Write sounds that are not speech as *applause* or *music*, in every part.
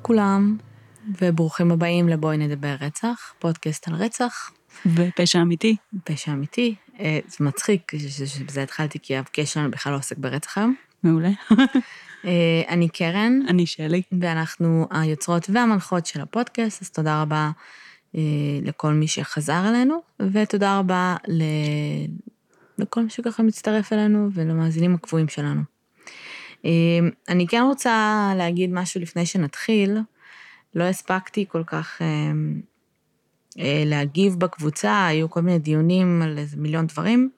לכולם, וברוכים הבאים לבואי נדבר רצח, פודקאסט על רצח, ופשע אמיתי. פשע אמיתי. אה, זה מצחיק שבזה התחלתי, כי הפקש שלנו בכלל לא עוסק ברצח היום. מעולה. *laughs* אה, אני קרן, אני שלי. ואנחנו היוצרות והמנחות של הפודקאסט, אז תודה רבה אה, לכל מי שחזר אלינו, ותודה רבה ל... לכל מי שככה מצטרף אלינו ולמאזינים הקבועים שלנו. אה, אני כן רוצה להגיד משהו לפני שנתחיל. לא הספקתי כל כך אה, אה, להגיב בקבוצה, היו כל מיני דיונים על איזה מיליון דברים.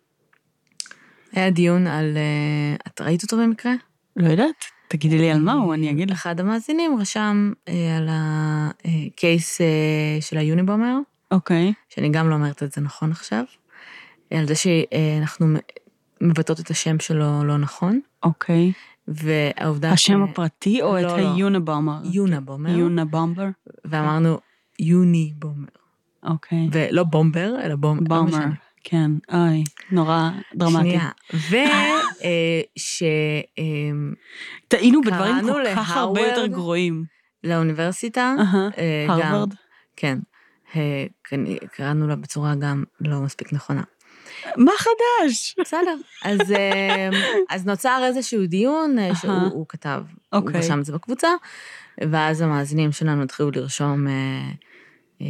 היה דיון על... אה, את ראית אותו במקרה? לא יודעת, תגידי לי על מה הוא, אני אגיד לך. אחד המאזינים רשם אה, על הקייס של היוניבומר, אוקיי. שאני גם לא אומרת את זה נכון עכשיו, על זה שאנחנו מבטאות את השם שלו לא נכון, אוקיי. והעובדה השם הפרטי או את לא, לא. היונבומר? יונבומר, יונבומבר? ואמרנו יוניבומר, אוקיי. ולא בומבר, אלא בומבר. לא בומר. כן, אוי, נורא דרמטי. שנייה, וש... טעינו בדברים כל כך הרבה יותר. גרועים. לאוניברסיטה, אה, הרווארד. כן, אה, קראנו לה בצורה גם לא מספיק נכונה. מה חדש? בסדר, אז, אה, אז נוצר איזשהו דיון אה, שהוא כתב, הוא אוקיי. רשם את זה בקבוצה, ואז המאזינים שלנו התחילו לרשום, אה, אה,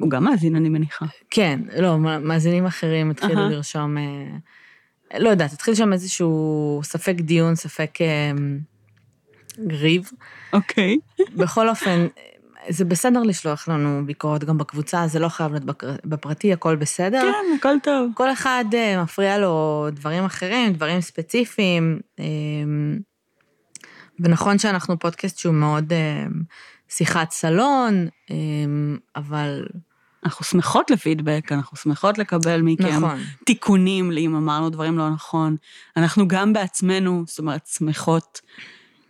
הוא גם מאזין, אני מניחה. כן, לא, מאזינים אחרים התחילו. לרשום, אה, לא יודעת, התחיל שם איזשהו ספק דיון, ספק אה, ריב. אוקיי. בכל אופן, זה בסדר לשלוח לנו ביקורות גם בקבוצה, זה לא חייב להיות בפרטי, הכל בסדר. כן, הכל טוב. כל אחד אה, מפריע לו דברים אחרים, דברים ספציפיים. אה, ונכון שאנחנו פודקאסט שהוא מאוד אה, שיחת סלון, אבל אנחנו שמחות לפידבק, אנחנו שמחות לקבל מכם נכון. תיקונים לאם אמרנו דברים לא נכון. אנחנו גם בעצמנו, זאת אומרת, שמחות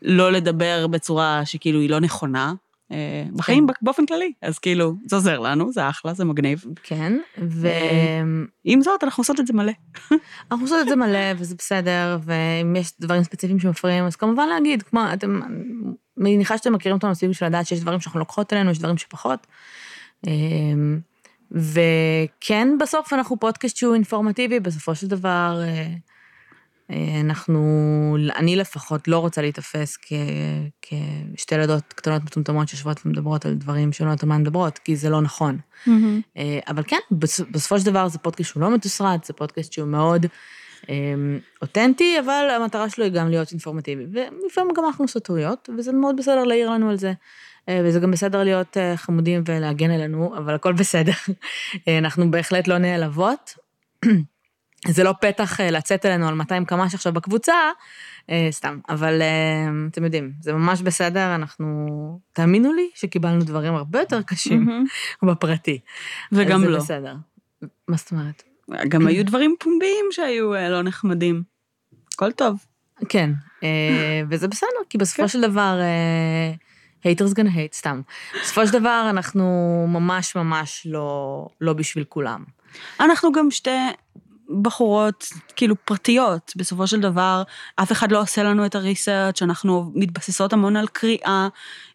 לא לדבר בצורה שכאילו היא לא נכונה. אה, בחיים כן. באופן כללי, אז כאילו, זה עוזר לנו, זה אחלה, זה מגניב. כן, ואנחנו עם זאת, אנחנו עושות את זה מלא. *laughs* עושות את זה מלא, וזה בסדר, ואם יש דברים ספציפיים שמפריעים, אז כמובן להגיד, כמו, אתם, מניחה שאתם מכירים אותנו מספיק בשביל לדעת שיש דברים שאנחנו לוקחות אלינו, יש דברים שפחות. אמ, וכן, בסוף אנחנו פודקאסט שהוא אינפורמטיבי, בסופו של דבר, אה, אה, אנחנו, אני לפחות לא רוצה להיתפס כ, כשתי ילדות קטנות מטומטמות שיושבות ומדברות על דברים שלא יודעת על מה הן מדברות, כי זה לא נכון. אה, אבל כן, בס- בסופו של דבר זה פודקאסט שהוא לא מתוסרט, זה פודקאסט שהוא מאוד אה, אותנטי, אבל המטרה שלו היא גם להיות אינפורמטיבי. ולפעמים גם אנחנו עושות טעויות, וזה מאוד בסדר להעיר לנו על זה. אה, וזה גם בסדר להיות אה, חמודים ולהגן עלינו, אבל הכל בסדר. *laughs* אה, אנחנו בהחלט לא נעלבות. *clears throat* זה לא פתח אה, לצאת אלינו על 200 קמ"ש עכשיו בקבוצה, אה, סתם, אבל אה, אתם יודעים, זה ממש בסדר, אנחנו, תאמינו לי שקיבלנו דברים הרבה יותר קשים בפרטי. וגם לא. זה בסדר. מה זאת אומרת? גם היו דברים פומביים שהיו לא נחמדים. הכל טוב. כן, וזה בסדר, כי בסופו כן. של דבר, haters gonna hate, סתם. בסופו של דבר, אנחנו ממש ממש לא, לא בשביל כולם. אנחנו גם שתי בחורות, כאילו, פרטיות. בסופו של דבר, אף אחד לא עושה לנו את הריסרצ', אנחנו מתבססות המון על קריאה.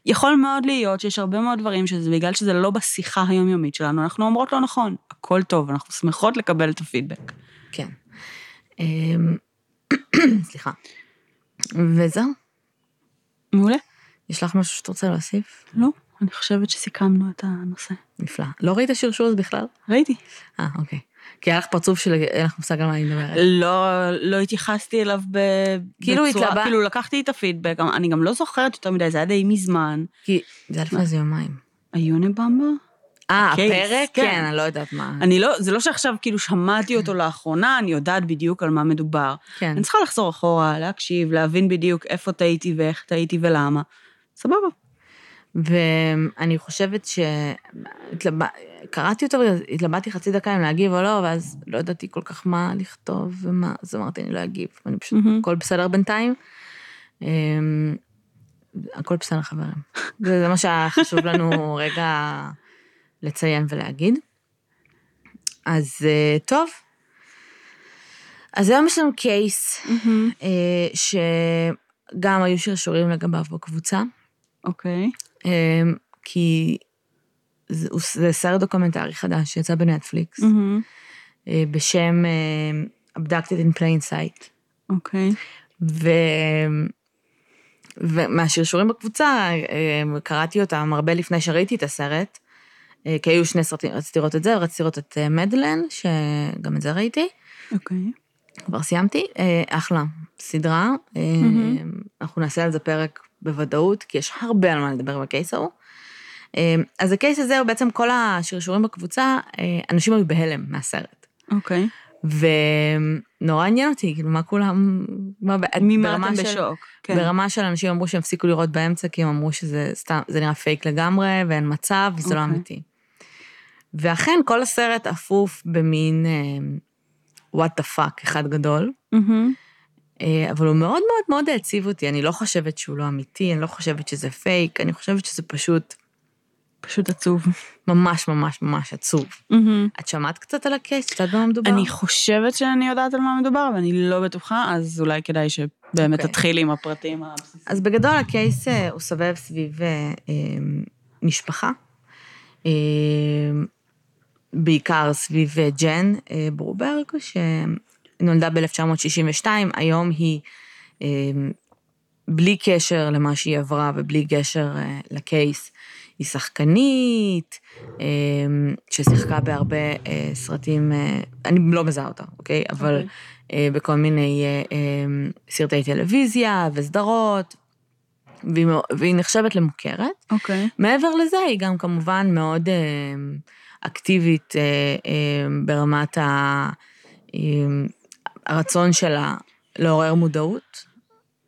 יכול מאוד להיות שיש הרבה מאוד דברים שזה בגלל שזה לא בשיחה היומיומית שלנו, אנחנו אומרות לא נכון, הכל טוב, אנחנו שמחות לקבל את הפידבק. כן. אמ, *clears throat* סליחה. וזהו, מעולה. יש לך משהו שאת רוצה להוסיף? לא, אני חושבת שסיכמנו את הנושא. נפלא. לא ראית שרשור אז בכלל? ראיתי. אה, אוקיי. כי היה לך פרצוף של אין לך מושג על מה אני מדברת. לא, לא התייחסתי אליו ב... כאילו בצורה- התלבט- כאילו לקחתי את הפידבק, אני גם לא זוכרת יותר מדי, זה היה די מזמן. כי זה היה לפני איזה יומיים. היוניבמבר? אה, הפרק? כן. כן, אני לא יודעת מה. אני לא, זה לא שעכשיו כאילו שמעתי אותו *laughs* לאחרונה, אני יודעת בדיוק על מה מדובר. כן. אני צריכה לחזור אחורה, להקשיב, להבין בדיוק איפה טעיתי ואיך טעיתי ולמה. סבבה. ואני חושבת ש... התלבט- קראתי אותו והתלבטתי חצי דקה אם להגיב או לא, ואז לא ידעתי כל כך מה לכתוב ומה, אז אמרתי, אני לא אגיב. אני פשוט, מהמם. הכל בסדר בינתיים. אמ, הכל בסדר, חברים. *laughs* זה זה מה שהיה חשוב לנו רגע לציין ולהגיד. אז אה, טוב. אז היום יש לנו קייס, אה, שגם היו שרשורים לגביו בקבוצה. אוקיי. אמ, כי זה, זה סרט דוקומנטרי חדש שיצא בנטפליקס. אה, בשם אה, Abducted in Plain Sight. אוקיי. ו... ומהשרשורים בקבוצה, אה, קראתי אותם הרבה לפני שראיתי את הסרט, אה, כי היו שני סרטים, רציתי לראות את זה, ורציתי לראות את אה, מדלן, שגם את זה ראיתי, אוקיי. כבר סיימתי, אה, אחלה, סדרה, אה, מהמם. אנחנו נעשה על זה פרק בוודאות, כי יש הרבה על מה לדבר בקייס ההוא. אה, אז הקייס הזה הוא בעצם כל השרשורים בקבוצה, אה, אנשים היו בהלם מהסרט. אוקיי. ונורא עניין אותי, כאילו, מה כולם... מה, ממה אתם של- בשוק? כן. ברמה של אנשים אמרו שהם הפסיקו לראות באמצע, כי הם אמרו שזה סתם, זה נראה פייק לגמרי, ואין מצב, וזה לא אוקיי. אמיתי. ואכן, כל הסרט אפוף במין what the fuck אחד גדול, מהמם. אה, אבל הוא מאוד מאוד מאוד העציב אותי, אני לא חושבת שהוא לא אמיתי, אני לא חושבת שזה פייק, אני חושבת שזה פשוט פשוט עצוב. ממש ממש ממש עצוב. מהמם. את שמעת קצת על הקייס? את יודעת במה מדובר? אני חושבת שאני יודעת על מה מדובר, ואני לא בטוחה, אז אולי כדאי שבאמת אוקיי. תתחילי עם הפרטים הבסיסיים. אז בגדול הקייס אה, הוא סובב סביב אה, אה, משפחה, אה, בעיקר סביב ג'ן אה, ברוברג, שנולדה ב-1962, היום היא, אה, בלי קשר למה שהיא עברה ובלי קשר אה, לקייס, היא שחקנית, אה, ששיחקה בהרבה אה, סרטים, אה, אני לא מזהה אותה, אוקיי? אבל אוקיי. בכל מיני אה, סרטי טלוויזיה וסדרות, והיא, והיא נחשבת למוכרת. אוקיי. מעבר לזה, היא גם כמובן מאוד אקטיבית ברמת ה, הרצון שלה לעורר מודעות.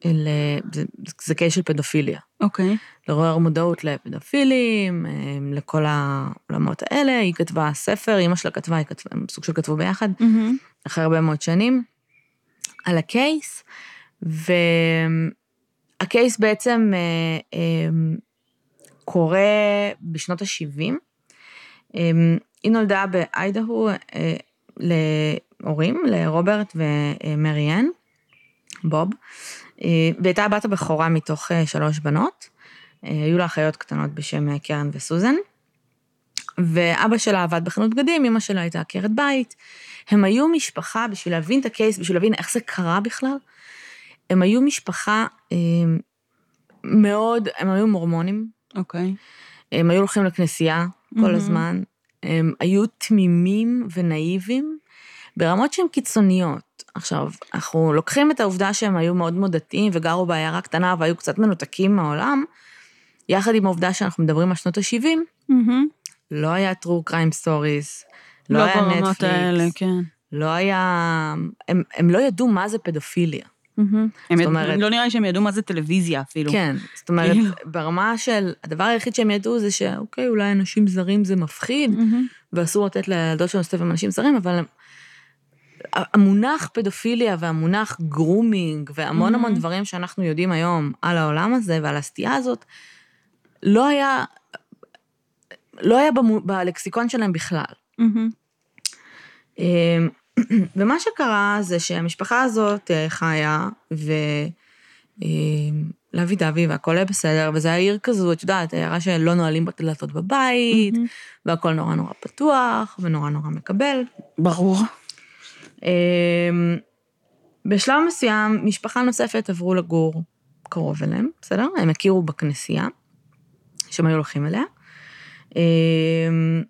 אל, זה, זה קייס של פדופיליה. אוקיי. לעורר מודעות לפדופילים, אה, לכל העולמות האלה. היא כתבה ספר, אימא שלה כתבה, היא כתבה, הם סוג של כתבו ביחד. מהמם. אחרי הרבה מאוד שנים, על הקייס, והקייס בעצם אה, אה, קורה בשנות ה-70. אה, היא נולדה באיידהו להורים, לרוברט ומריאן, בוב, אה, והייתה הבת הבכורה מתוך אה, שלוש בנות. אה, היו לה אחיות קטנות בשם קרן וסוזן. ואבא שלה עבד בחנות בגדים, אמא שלה הייתה עקרת בית. הם היו משפחה, בשביל להבין את הקייס, בשביל להבין איך זה קרה בכלל, הם היו משפחה אה, מאוד, הם היו מורמונים, אוקיי. הם היו הולכים לכנסייה כל מהמם. הזמן, הם היו תמימים ונאיבים ברמות שהן קיצוניות. עכשיו, אנחנו לוקחים את העובדה שהם היו מאוד מאוד דתיים וגרו בעיירה קטנה והיו קצת מנותקים מהעולם, יחד עם העובדה שאנחנו מדברים על שנות ה-70, מהמם. לא היה true crime stories, לא, לא היה ברמות נטפליקס, האלה, כן. לא היה... הם, הם לא ידעו מה זה פדופיליה. מהמם. הם אומרת- לא נראה לי שהם ידעו מה זה טלוויזיה אפילו. כן, זאת אומרת, כאילו. ברמה של, הדבר היחיד שהם ידעו זה שאוקיי, אולי אנשים זרים זה מפחיד, מהמם. ואסור לתת לילדות שלנו להסתובב עם אנשים זרים, אבל הם- המונח פדופיליה והמונח grooming והמון המון Mhm. דברים שאנחנו יודעים היום על העולם הזה ועל הסטייה הזאת, לא היה, לא היה במו- בלקסיקון שלהם בכלל. מהמם. אמ, *clears throat* ומה שקרה זה שהמשפחה הזאת אה, חיה, ולוי דווי והכל היה בסדר, וזה היה עיר כזו, את יודעת, עיירה שלא נועלים בדלתות בבית, מהמם. והכל נורא נורא פתוח, ונורא נורא מקבל. ברור. אמ, בשלב מסוים, משפחה נוספת עברו לגור קרוב אליהם, בסדר? הם הכירו בכנסייה, שהם היו הולכים אליה. אמ,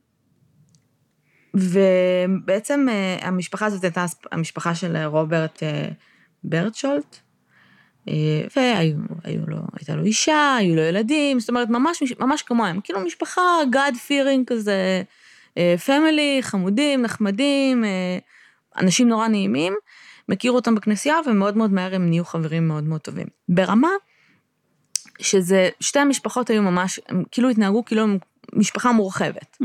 ובעצם אה, המשפחה הזאת הייתה המשפחה של רוברט אה, ברטשולט, אה, והייתה לו, לו אישה, היו לו ילדים, זאת אומרת, ממש, ממש כמוהם, כאילו משפחה God fearing כזה, פמילי, חמודים, נחמדים, אנשים נורא נעימים, מכירו אותם בכנסייה, ומאוד מאוד מהר הם נהיו חברים מאוד מאוד טובים. ברמה שזה, שתי המשפחות היו ממש, הם כאילו התנהגו כאילו הם משפחה מורחבת.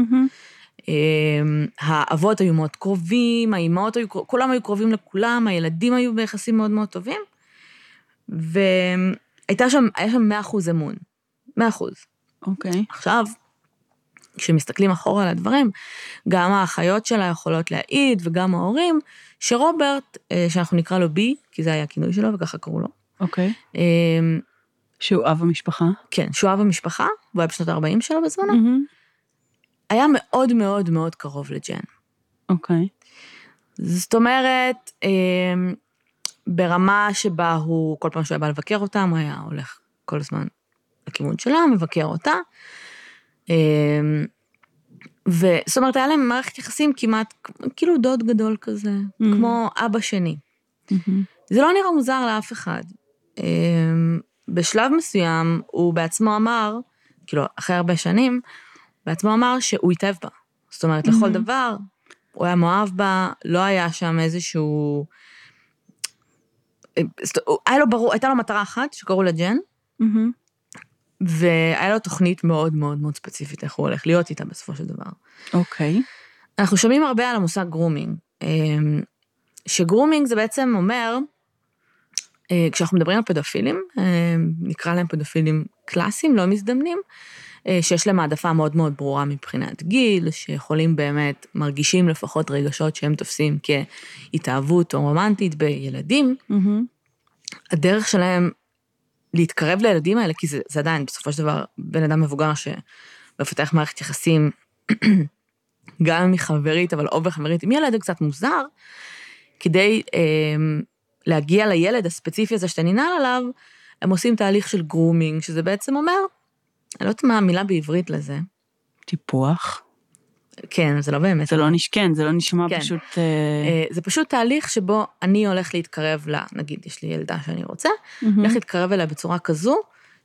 אמ, האבות היו מאוד קרובים, האימהות היו, כולם היו קרובים לכולם, הילדים היו ביחסים מאוד מאוד טובים, והייתה שם, היה שם 100% אמון. 100%. אוקיי. עכשיו, כשמסתכלים אחורה על הדברים, גם האחיות שלה יכולות להעיד, וגם ההורים, שרוברט, אה, שאנחנו נקרא לו בי, כי זה היה הכינוי שלו וככה קראו לו, אוקיי. אמ, שהוא אב המשפחה? כן, שהוא אב המשפחה, הוא היה בשנות ה-40 שלו בזמנו, מהמם. היה מאוד מאוד מאוד קרוב לג'ן. אוקיי. זאת אומרת, אמ, ברמה שבה הוא, כל פעם שהוא היה בא לבקר אותם, הוא היה הולך כל הזמן לכיוון שלה, מבקר אותה. אמ, וזאת אומרת, היה להם מערכת יחסים כמעט, כאילו דוד גדול כזה, Mm. כמו אבא שני. מהמם. זה לא נראה מוזר לאף אחד. אמ, בשלב מסוים, הוא בעצמו אמר, כאילו, אחרי הרבה שנים, בעצמו אמר שהוא התאהב בה. זאת אומרת, לכל Mhm. דבר, הוא היה מאוהב בה, לא היה שם איזשהו... אה, היה לו ברור, הייתה לו מטרה אחת, שקראו לה ג'ן, מהמם. והיה לו תוכנית מאוד מאוד מאוד ספציפית איך הוא הולך להיות איתה בסופו של דבר. אוקיי. אנחנו שומעים הרבה על המושג grooming, אמ, ש grooming זה בעצם אומר, אה, כשאנחנו מדברים על פדופילים, אמ, נקרא להם פדופילים קלאסיים, לא מזדמנים, אה, שיש להם העדפה מאוד מאוד ברורה מבחינת גיל, שיכולים באמת, מרגישים לפחות רגשות שהם תופסים כהתאהבות או רומנטית בילדים, מהמם. הדרך שלהם להתקרב לילדים האלה, כי זה, זה עדיין בסופו של דבר בן אדם מבוגר שמפתח מערכת יחסים, *clears throat* גם אם חברית, אבל או בחברית, עם ילד קצת מוזר, כדי אה, להגיע לילד הספציפי הזה שאתה ננעל עליו, הם עושים תהליך של grooming, שזה בעצם אומר, אני לא יודעת מה המילה בעברית לזה, טיפוח. כן, זה לא באמת. זה לא נש... כן, זה לא נשמע כן. פשוט... אה, אה, זה פשוט תהליך שבו אני הולך להתקרב לה, נגיד, יש לי ילדה שאני רוצה, מהמם. הולך להתקרב אליה בצורה כזו,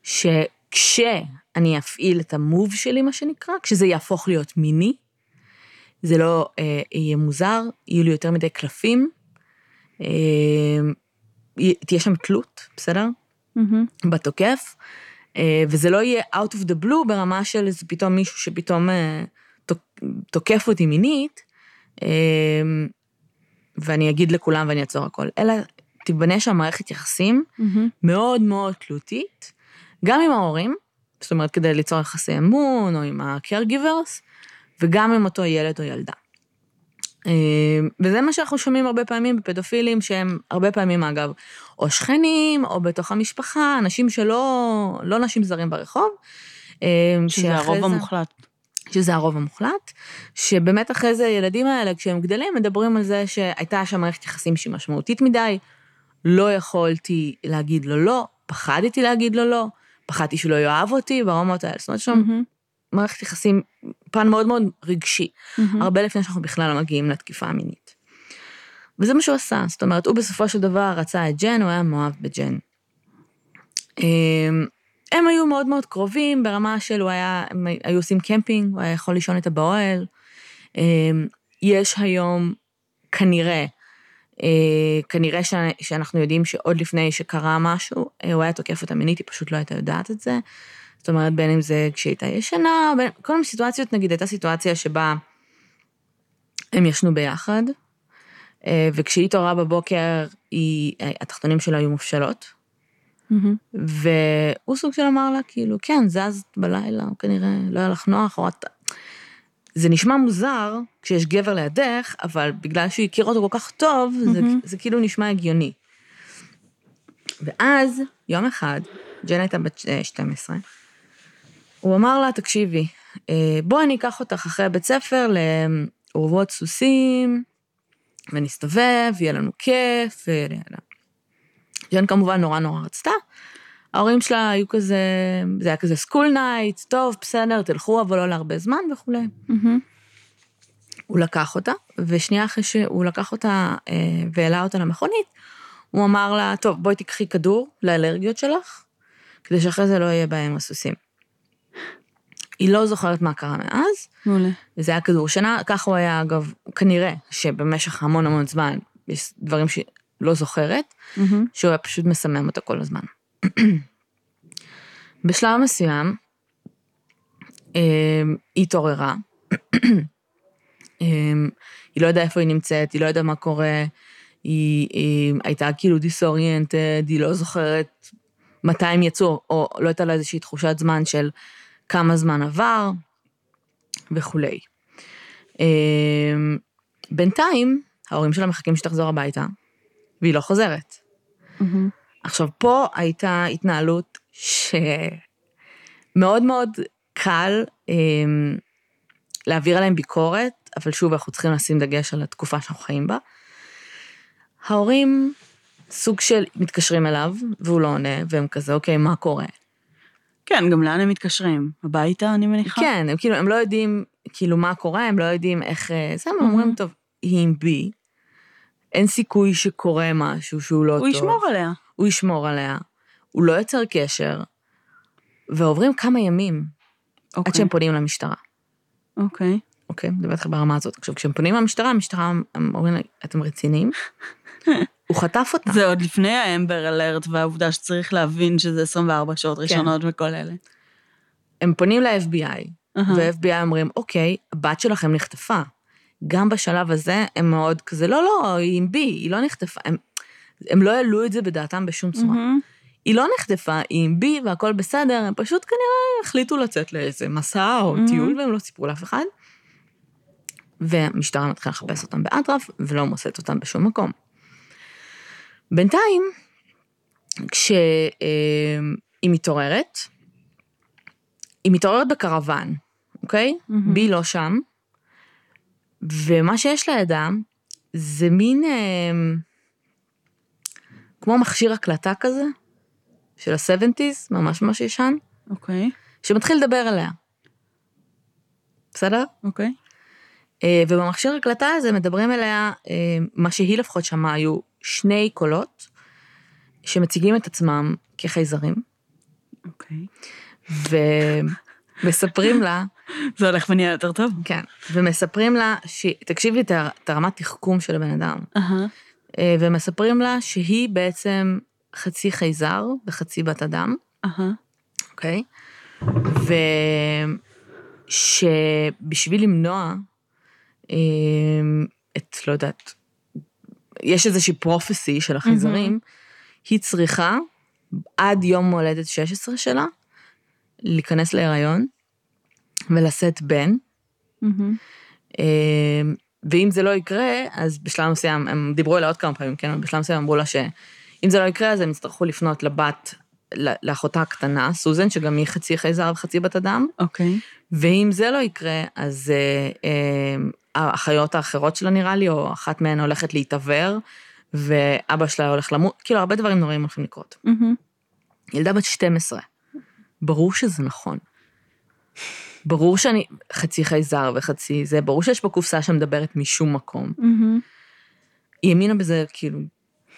שכשאני אפעיל את המוב שלי, מה שנקרא, כשזה יהפוך להיות מיני, זה לא אה, יהיה מוזר, יהיו לי יותר מדי קלפים, אה, יה- תהיה שם תלות, בסדר? מהמם. בתוקף, אה, וזה לא יהיה out of the blue ברמה של איזה פתאום מישהו שפתאום אה, תוקף אותי מינית, אה, ואני אגיד לכולם ואני אעצור הכל, אלא תיבנה שם מערכת יחסים מהמם. מאוד מאוד תלותית, גם עם ההורים, זאת אומרת כדי ליצור יחסי אמון, או עם ה-caregivers, וגם עם אותו ילד או ילדה. אה, וזה מה שאנחנו שומעים הרבה פעמים בפדופילים, שהם הרבה פעמים, אגב, או שכנים, או בתוך המשפחה, אנשים שלא, לא נשים זרים ברחוב. אה, שזה הרוב זה- המוחלט. שזה הרוב המוחלט, שבאמת אחרי זה ילדים האלה, כשהם גדלים, מדברים על זה שהייתה שם מערכת יחסים שהיא משמעותית מדי, לא יכולתי להגיד לו לא, פחדתי להגיד לו לא, פחדתי שהוא לא יאהב אותי ברמות האלה. זאת אומרת, שם מהמם. מערכת יחסים, פן מאוד מאוד רגשי, מהמם. הרבה לפני שאנחנו בכלל לא מגיעים לתקיפה המינית. וזה מה שהוא עשה, זאת אומרת, הוא בסופו של דבר רצה את ג'ן, הוא היה מאוהב בג'ן. הם היו מאוד מאוד קרובים ברמה של הוא היה, הם היו עושים קמפינג, הוא היה יכול לישון איתה באוהל. אמ, יש היום כנראה, אה, כנראה ש- שאנחנו יודעים שעוד לפני שקרה משהו, אה, הוא היה תוקף אותה מינית, היא פשוט לא הייתה יודעת את זה. זאת אומרת, בין אם זה כשהיא הייתה ישנה, בין, כל מיני סיטואציות, נגיד, הייתה סיטואציה שבה הם ישנו ביחד, אה, וכשהיא התעוררה בבוקר, היא, התחתונים שלה היו מופשלות, מהמם. והוא סוג של אמר לה, כאילו, כן, זזת בלילה, כנראה לא היה לך נוח, או את... זה נשמע מוזר כשיש גבר לידך, אבל בגלל שהוא הכיר אותו כל כך טוב, זה, מהמם. זה כאילו נשמע הגיוני. ואז, יום אחד, ג'ן הייתה בת אה, 12, הוא אמר לה, תקשיבי, אה, בואי אני אקח אותך אחרי בית ספר לאורוות סוסים, ונסתובב, יהיה לנו כיף, וג'ן כמובן נורא נורא רצתה. ההורים שלה היו כזה, זה היה כזה school night, טוב, בסדר, תלכו, אבל לא להרבה זמן וכולי. מהמם. הוא לקח אותה, ושנייה אחרי שהוא לקח אותה אה, והעלה אותה למכונית, הוא אמר לה, טוב, בואי תיקחי כדור לאלרגיות שלך, כדי שאחרי זה לא יהיה בעיה עם הסוסים. היא לא זוכרת מה קרה מאז, מעולה. וזה היה כדור שינה, ככה הוא היה, אגב, כנראה שבמשך המון המון זמן, יש דברים שלא זוכרת, מהמם. שהוא היה פשוט מסמם אותה כל הזמן. *clears throat* בשלב מסוים, אה, היא התעוררה, *clears throat* אה, היא לא יודעה איפה היא נמצאת, היא לא יודעה מה קורה, היא, היא הייתה כאילו דיסאוריינטד, היא לא זוכרת מתי הם יצאו, או לא הייתה לה איזושהי תחושת זמן של כמה זמן עבר וכולי. אה, בינתיים, ההורים שלה מחכים שתחזור הביתה, והיא לא חוזרת. מהמם. עכשיו, פה הייתה התנהלות שמאוד מאוד קל אה, להעביר עליהם ביקורת, אבל שוב, אנחנו צריכים לשים דגש על התקופה שאנחנו חיים בה. ההורים סוג של מתקשרים אליו, והוא לא עונה, והם כזה, אוקיי, מה קורה? כן, גם לאן הם מתקשרים? הביתה, אני מניחה? כן, הם כאילו, הם לא יודעים, כאילו, מה קורה, הם לא יודעים איך... אה, זה, הם אומרים, טוב, היא עם בי, אין סיכוי שקורה משהו שהוא לא הוא טוב. ישמור עליה. הוא ישמור עליה, הוא לא יוצר קשר, ועוברים כמה ימים עד אוקיי. שהם פונים למשטרה. אוקיי. אוקיי? מדבר איתך ברמה הזאת. עכשיו, כשהם פונים למשטרה, המשטרה, אומרים לה, אתם רציניים? *laughs* הוא חטף אותה. זה עוד לפני האמבר אלרט והעובדה שצריך להבין שזה 24 שעות כן. ראשונות וכל אלה. הם פונים ל-FBI, אהה. וה-FBI אומרים, אוקיי, הבת שלכם נחטפה. גם בשלב הזה הם מאוד כזה, לא, לא, היא עם בי, היא לא נחטפה. הם, הם לא העלו את זה בדעתם בשום צורה. מהמם. היא לא נחטפה, היא עם בי והכל בסדר, הם פשוט כנראה החליטו לצאת לאיזה מסע או Mhm. טיול והם לא סיפרו לאף אחד. והמשטרה מתחילה לחפש אותם באטרף ולא מוצאת אותם בשום מקום. בינתיים, כשהיא מתעוררת, היא מתעוררת בקרוון, אוקיי? מהמם. בי לא שם, ומה שיש לידה זה מין אה, כמו מכשיר הקלטה כזה, של ה-70's, ממש ממש ישן, אוקיי. שמתחיל לדבר אליה. בסדר? אוקיי. אה, ובמכשיר הקלטה הזה מדברים אליה, אה, מה שהיא לפחות שמעה היו שני קולות, שמציגים את עצמם כחייזרים, אוקיי. ומספרים לה, זה הולך ונהיה יותר טוב. כן, ומספרים לה, ש... תקשיבי את הרמת תחכום של הבן אדם. אה, ומספרים לה שהיא בעצם חצי חייזר וחצי בת אדם. אוקיי? ושבשביל למנוע אה, את, לא יודעת, יש איזושהי פרופסי של החייזרים, היא צריכה עד יום הולדת 16 שלה להיכנס להיריון ולשאת בן. אה, ואם זה לא יקרה, אז בשלב מסוים, הם דיברו אליה עוד כמה פעמים, כן, אבל בשלב מסוים אמרו לה שאם זה לא יקרה, אז הם יצטרכו לפנות לבת, לאחותה הקטנה, סוזן, שגם היא חצי חייזר וחצי בת אדם, אוקיי. ואם זה לא יקרה, אז אה, אה, האחיות האחרות שלה נראה לי, או אחת מהן הולכת להתעוור, ואבא שלה הולך למות, כאילו, הרבה דברים נוראים הולכים לקרות. מהמם. ילדה בת 12, ברור שזה נכון. ברור שאני חצי חייזר וחצי זה, ברור שיש פה קופסה שמדברת משום מקום. היא האמינה בזה, כאילו.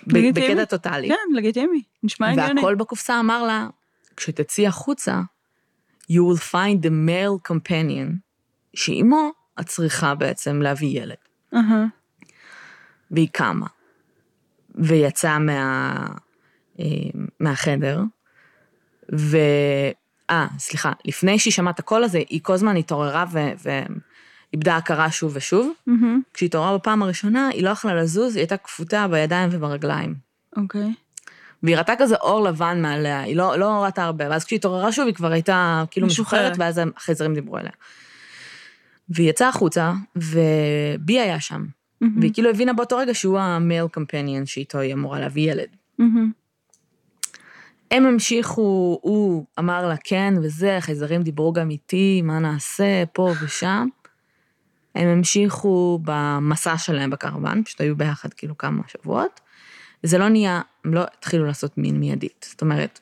בקטע טוטאלי. כן, לגיטימי. נשמע הגיוני. והכל בקופסה אמר לה, כשתצאי החוצה, you will find the male companion, שאימו את צריכה בעצם להביא ילד. והיא קמה, ויצאה מה, אה, מהחדר, ו... אה, סליחה, לפני שהיא שמעה את הקול הזה, היא כל הזמן התעוררה ו... ואיבדה הכרה שוב ושוב. מהמם. כשהיא התעוררה בפעם הראשונה, היא לא יכלה לזוז, היא הייתה כפותה בידיים וברגליים. אוקיי. והיא ראתה כזה אור לבן מעליה, היא לא, לא ראתה הרבה, ואז כשהיא התעוררה שוב, היא כבר הייתה כאילו משוחררת. ואז החייזרים דיברו אליה. והיא יצאה החוצה, ובי היה שם, מהמם. והיא כאילו הבינה באותו רגע שהוא המייל קמפיין שאיתו היא אמורה להביא ילד. מהמם. הם המשיכו, הוא אמר לה כן וזה, החייזרים דיברו גם איתי, מה נעשה, פה ושם. הם המשיכו במסע שלהם בקרוון, פשוט היו ביחד כאילו כמה שבועות. וזה לא נהיה, הם לא התחילו לעשות מין מיידית. זאת אומרת,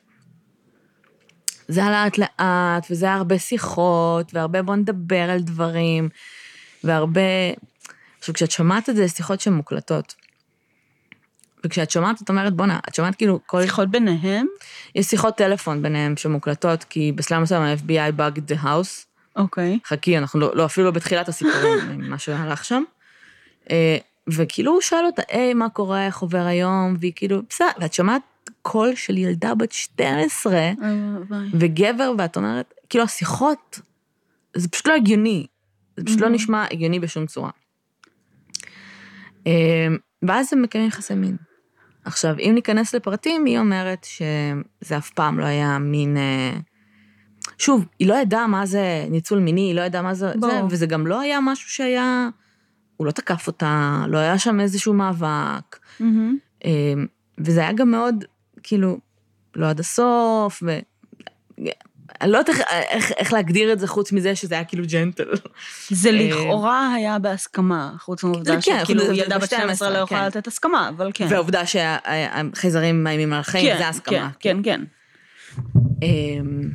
זה היה לאט לאט, וזה היה הרבה שיחות, והרבה בוא נדבר על דברים, והרבה... עכשיו, כשאת שומעת את זה, זה שיחות שהן מוקלטות. וכשאת שומעת, את אומרת, בואנה, את שומעת כאילו כל... שיחות ביניהם? יש שיחות טלפון ביניהם שמוקלטות, כי בשלב מסוים ה-FBI bugged the house. אוקיי. חכי, אנחנו לא, לא אפילו לא בתחילת הסיפורים, *laughs* מה שהלך שם. אה, וכאילו הוא שואל אותה, היי, מה קורה, איך עובר היום? והיא כאילו, בסדר, ואת שומעת קול של ילדה בת 12 אוי ואבוי. וגבר, ואת אומרת, כאילו השיחות, זה פשוט לא הגיוני. זה פשוט לא Mhm. נשמע הגיוני בשום צורה. אה, ואז הם מקיימים יחסי מין. עכשיו, אם ניכנס לפרטים, היא אומרת שזה אף פעם לא היה מין... אה, שוב, היא לא ידעה מה זה ניצול מיני, היא לא ידעה מה זה, זה, ברור. וזה גם לא היה משהו שהיה... הוא לא תקף אותה, לא היה שם איזשהו מאבק. אה, וזה היה גם מאוד, כאילו, לא עד הסוף, ו... אני לא יודעת איך, איך, איך להגדיר את זה חוץ מזה שזה היה כאילו ג'נטל. זה אה, לכאורה היה בהסכמה, חוץ מהעובדה זה כן, שכאילו זה ילדה בת 12 לא יכולה כן. לתת הסכמה, אבל כן. והעובדה שהחייזרים מאיימים על החיים, זה הסכמה. כן, כן, כן. אמ,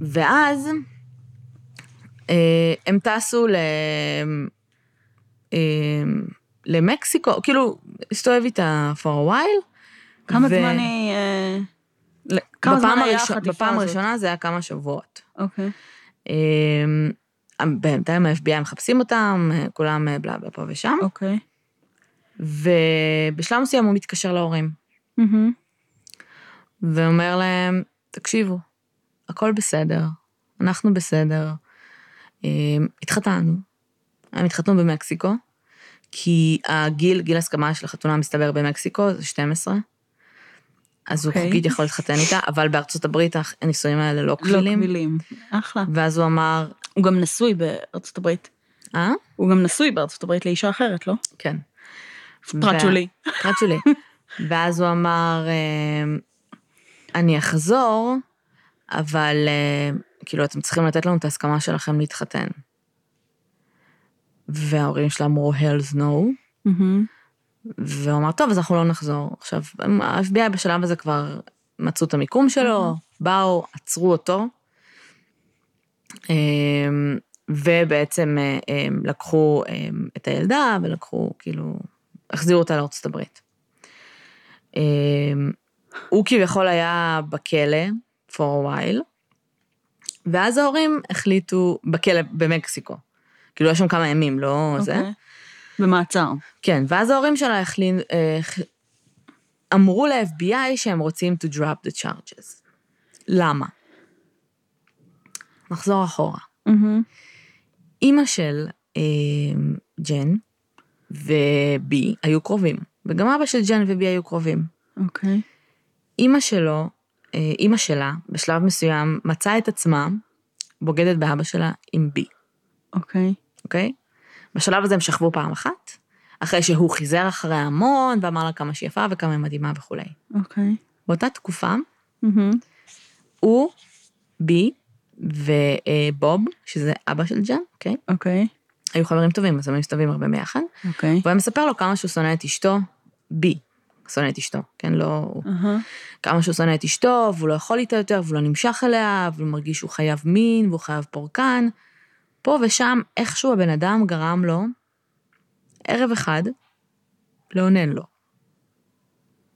ואז אה, הם טסו ל... אמ, למקסיקו, כאילו, הסתובב איתה for a while. כמה ו- זמן היא... אה, כמה זמן היה הראשון- החטיפה בפעם הזאת? הראשונה זה היה כמה שבועות. אוקיי. אמ, בינתיים ה-FBI מחפשים אותם, כולם אה, בלה בלה פה ושם, אוקיי. ובשלב מסוים הוא מתקשר להורים. ואומר להם, תקשיבו, הכל בסדר, אנחנו בסדר. אמ, התחתנו, הם התחתנו במקסיקו, כי הגיל, גיל הסכמה של החתונה מסתבר במקסיקו, זה 12. אז הוא אוקיי. חוקית יכול להתחתן איתה, אבל בארצות הברית הנישואים האלה לא לא קבילים. קבילים. אחלה. ואז הוא אמר, הוא גם נשוי בארצות הברית. אה? הוא גם נשוי בארצות הברית לאישה אחרת, לא? כן. פרט שולי. פרט שולי. *laughs* ואז הוא אמר, אמ, אני אחזור, אבל אמ, כאילו, אתם צריכים לתת לנו את ההסכמה שלכם להתחתן. וההורים שלה אמרו, hell's no, מהמם. והוא אמר, טוב, אז אנחנו לא נחזור. עכשיו, ה-FBI בשלב הזה כבר מצאו את המיקום שלו, באו, עצרו אותו, אמ, ובעצם אה, לקחו אמ, את הילדה ולקחו, כאילו, החזירו אותה לארצות הברית. אמ, הוא כביכול היה בכלא for a while, ואז ההורים החליטו, בכלא במקסיקו. כאילו, יש שם כמה ימים, לא זה. במעצר. כן, ואז ההורים שלה החלין, אה, אמרו ל-FBI שהם רוצים to drop the charges. למה? נחזור אחורה. אימא של אה, ג'ן ובי היו קרובים, וגם אבא של ג'ן ובי היו קרובים. אוקיי. אימא שלו, אה, אימא שלה, בשלב מסוים, מצאה את עצמה בוגדת באבא שלה עם בי, אוקיי. אוקיי? בשלב הזה הם שכבו פעם אחת, אחרי שהוא חיזר אחריה המון, ואמר לה כמה שהיא יפה וכמה היא מדהימה וכולי. אוקיי. באותה תקופה, מהמם. הוא, בי ובוב, שזה אבא של ג'ן, אוקיי? אוקיי. היו חברים טובים, אז הם מסתובבים הרבה ביחד. אוקיי. והוא היה מספר לו כמה שהוא שונא את אשתו, בי, שונא את אשתו, כן? לא... אהה. כמה שהוא שונא את אשתו, והוא לא יכול איתה יותר, והוא לא נמשך אליה, והוא מרגיש שהוא חייב מין, והוא חייב פורקן. פה ושם, איכשהו הבן אדם גרם לו, ערב אחד, לאונן לו.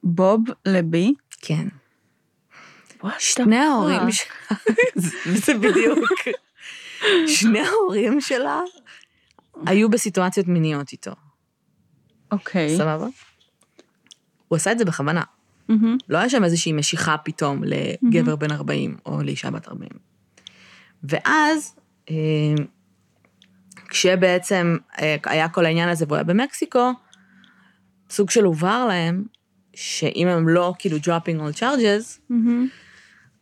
בוב לבי. כן. שני ההורים? *laughs* שלה, זה בדיוק, שני ההורים שלה היו בסיטואציות מיניות איתו, אוקיי. סבבה? הוא עשה את זה בכוונה. לא היה שם איזושהי משיכה פתאום לגבר בן 40 או לאישה בת 40. ואז, אה, כשבעצם אה, היה כל העניין הזה והוא היה במקסיקו, סוג של הובהר להם, שאם הם לא כאילו dropping all charges, מהמם.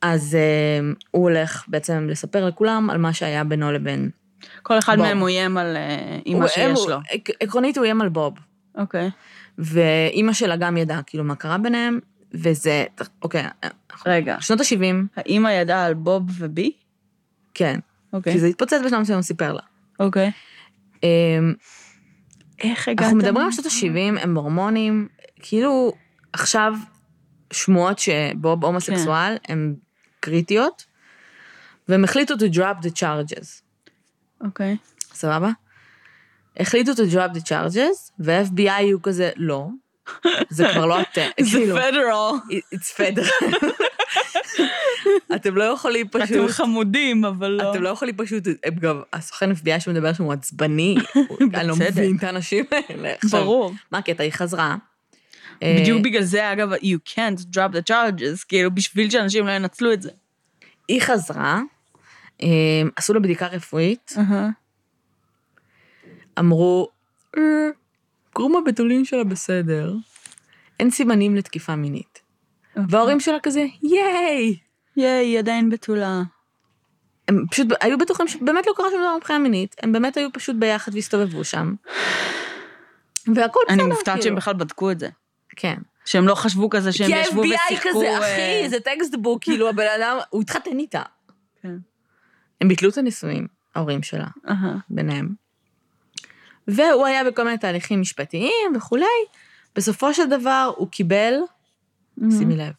אז אה, הוא הולך בעצם לספר לכולם על מה שהיה בינו לבין... כל אחד בוב. מהם הוא איים על אה, אימא שיש הוא- לו. עק- עקרונית הוא איים על בוב, אוקיי. ואימא שלה גם ידעה כאילו מה קרה ביניהם, וזה, אוקיי, רגע. שנות ה-70, האימא ידעה על בוב ובי? כן, אוקיי. כי זה התפוצץ בשלב מסוים, סיפר לה. אוקיי. אמ, איך הגעת? אנחנו מדברים על שנות ה-70, הם הורמונים, כאילו עכשיו שמועות שבוב הומוסקסואל הן קריטיות, והם החליטו to drop the charges, אוקיי. סבבה? החליטו to drop the charges, ו-FBI היו כזה, לא, זה כבר לא אתם, *laughs* זה כאילו, פדרל. it's federal. אתם לא יכולים אתם פשוט, חמודים, אבל לא. אתם לא יכולים פשוט, גם, הסוכן FBI שמדבר שם הוא עצבני, *laughs* אני לא. מבין את האנשים האלה. ברור. מה הקטע? היא חזרה. אה, בדיוק בגלל זה, אגב, you can't drop the charges, כאילו, בשביל שאנשים לא ינצלו את זה. היא חזרה, אה, עשו לה בדיקה רפואית. אמרו, "אה, קרום הבתולין שלה בסדר, אין סימנים לתקיפה מינית. וההורים שלה כזה, ייי! ייי, היא עדיין בתולה. הם פשוט היו בטוחים שבאמת לא קרה שום דבר מבחינה מינית, הם באמת היו פשוט ביחד והסתובבו שם. והכל בסדר, אני מופתעת שהם כאילו. בכלל בדקו את זה. כן. שהם לא חשבו כזה שהם כי ישבו ה-FBI ושיחקו... כזה, אה, אחי, זה textbook, כאילו *laughs* הבן אדם, הוא התחתן איתה. כן. הם ביטלו את הנישואים, ההורים שלה. ביניהם. והוא היה בכל מיני תהליכים משפטיים וכולי. בסופו של דבר הוא קיבל, שימי לב,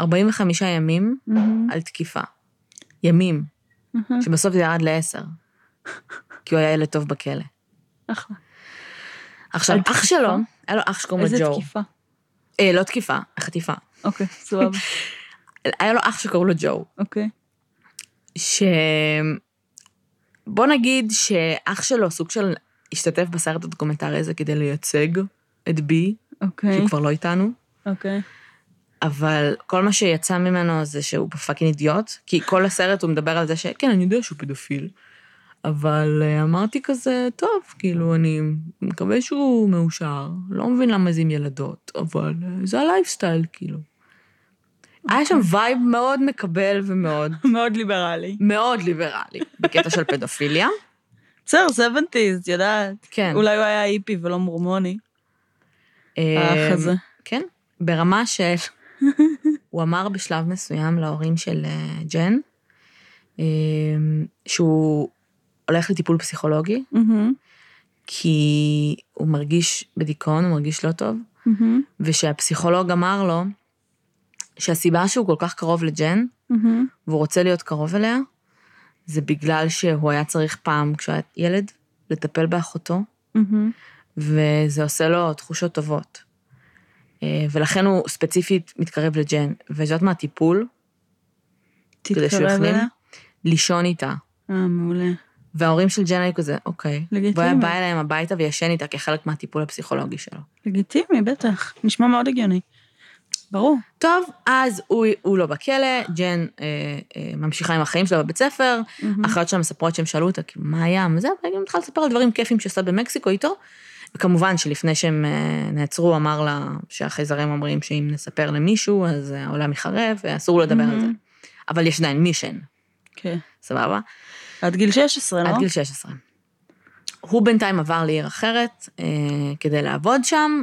45 ימים מהמם. על תקיפה. ימים, מהמם. שבסוף זה ירד לעשר. כי הוא היה ילד טוב בכלא. אחלה. עכשיו, אח תקיפה? שלו, היה לו אח שקוראים לו איזה ג'ו. תקיפה. אה, לא תקיפה, חטיפה. אוקיי, סבבה. *laughs* היה לו אח שקראו לו ג'ו, אוקיי. ש... בוא נגיד שאח שלו סוג של השתתף בסרט הדוקומנטרי הזה כדי לייצג את בי, כי אוקיי. הוא כבר לא איתנו, אוקיי. אבל כל מה שיצא ממנו זה שהוא fucking אידיוט, כי כל הסרט הוא מדבר על זה שכן, אני יודע שהוא פדופיל, אבל אה, אמרתי כזה, טוב, כאילו, אני מקווה שהוא מאושר, לא מבין למה זה עם ילדות, אבל אה, זה הלייפסטייל, כאילו. היה שם vibe מאוד מקבל ומאוד *laughs* מאוד ליברלי. מאוד ליברלי בקטע של פדופיליה. בסדר, 70's, את יודעת. כן. אולי הוא היה היפי ולא מורמוני. האח הזה. כן, ברמה של... הוא אמר בשלב מסוים להורים של אה, ג'ן, אה, שהוא הולך לטיפול פסיכולוגי. כי הוא מרגיש בדיכאון, הוא מרגיש לא טוב. ושהפסיכולוג אמר לו שהסיבה שהוא כל כך קרוב לג'ן, מהמם. והוא רוצה להיות קרוב אליה, זה בגלל שהוא היה צריך פעם, כשהוא היה ילד, לטפל באחותו, מהמם. וזה עושה לו תחושות טובות. אה, ולכן הוא ספציפית מתקרב לג'ן, ואת יודעת מה הטיפול? כדי שהוא תתקרב יחלים? אליה. לישון איתה. אה, מעולה. וההורים של ג'ן היו כזה, אוקיי. לגיטימי. והוא היה בא אליהם הביתה וישן איתה כחלק מהטיפול הפסיכולוגי שלו. לגיטימי, בטח. נשמע מאוד הגיוני. ברור. טוב, אז הוא, הוא לא בכלא, ג'ן אה, אה, ממשיכה עם החיים שלה בבית ספר, אחיות שלה מספרות שהם שאלו אותה, כאילו, מה היה, וזה, והיא גם התחילה לספר על דברים כיפים שעשה במקסיקו איתו, וכמובן שלפני שהם אה, נעצרו, אמר לה שהחייזרים אומרים שאם נספר למישהו, אז העולם יחרב, ואסור לדבר על זה. אבל יש עדיין מישן, כן. סבבה? עד גיל 16, לא? עד גיל 16. הוא בינתיים עבר לעיר אחרת אה, כדי לעבוד שם,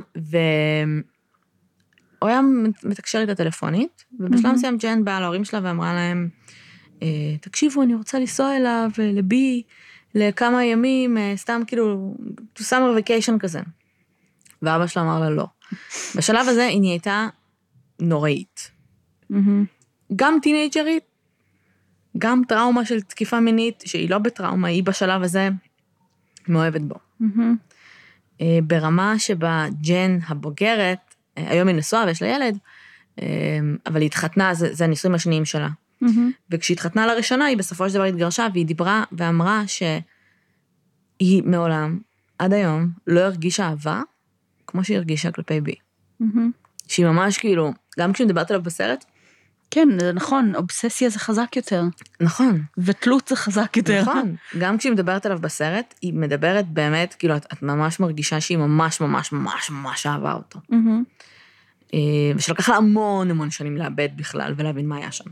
והוא היה מתקשר איתה טלפונית, ובשלב מהמם. מסוים ג'ן באה להורים שלה ואמרה להם, אה, תקשיבו, אני רוצה לנסוע אליו, אה, לבי, לכמה ימים, אה, סתם כאילו, to summer vacation כזה. ואבא שלה אמר לה לא. בשלב הזה היא נהייתה נוראית. מהמם. גם טינג'רית, גם טראומה של תקיפה מינית, שהיא לא בטראומה, היא בשלב הזה מאוהבת בו. אה, ברמה שבה ג'ן הבוגרת, היום היא נשואה ויש לה ילד, אה, אבל היא התחתנה, זה, זה הנישואים השניים שלה. מהמם. וכשהיא התחתנה לראשונה, היא בסופו של דבר התגרשה, והיא דיברה ואמרה שהיא מעולם, עד היום, לא הרגישה אהבה כמו שהיא הרגישה כלפי בי. מהמם. שהיא ממש כאילו, גם כשהיא מדברת עליו בסרט, כן, זה נכון, אובססיה זה חזק יותר, נכון, ותלות זה חזק יותר. נכון. גם כשהיא מדברת עליו בסרט, היא מדברת באמת, כאילו, את, את ממש מרגישה שהיא ממש ממש ממש ממש אהבה אותו. אה, ושלקח לה המון המון שנים לאבד בכלל ולהבין מה היה שם.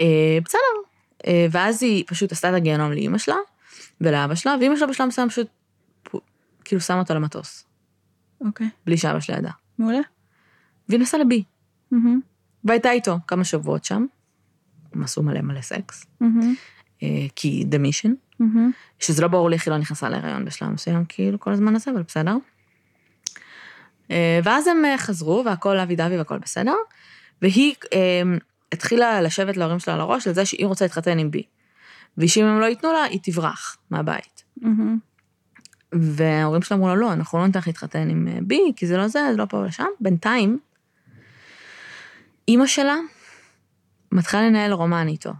אה, בסדר. אה, ואז היא פשוט עשתה את הגיהנום לאימא שלה ולאבא שלה, ואימא שלה בשלב מסוים פשוט כאילו שמה אותו למטוס, אוקיי, בלי שאבא שלה ידע. מעולה. והיא נסעה לבי, מהמם. והייתה איתו כמה שבועות שם. הם עשו מלא מלא סקס, מהמם. אה, כי the mission, מהמם. שזה לא ברור לי איך היא לא נכנסה להיריון בשלב מסוים, כאילו כל הזמן הזה, אבל בסדר. אה, ואז הם אה, חזרו, והכל אבי דבי והכל בסדר, והיא התחילה לשבת להורים שלה על הראש על זה שהיא רוצה להתחתן עם בי. ושאם הם לא ייתנו לה, היא תברח מהבית. מהמם. וההורים שלה אמרו לה, לא, אנחנו לא ניתן לך להתחתן עם בי, כי זה לא זה, זה לא פה ולשם. בינתיים, אימא שלה מתחילה לנהל רומן איתו.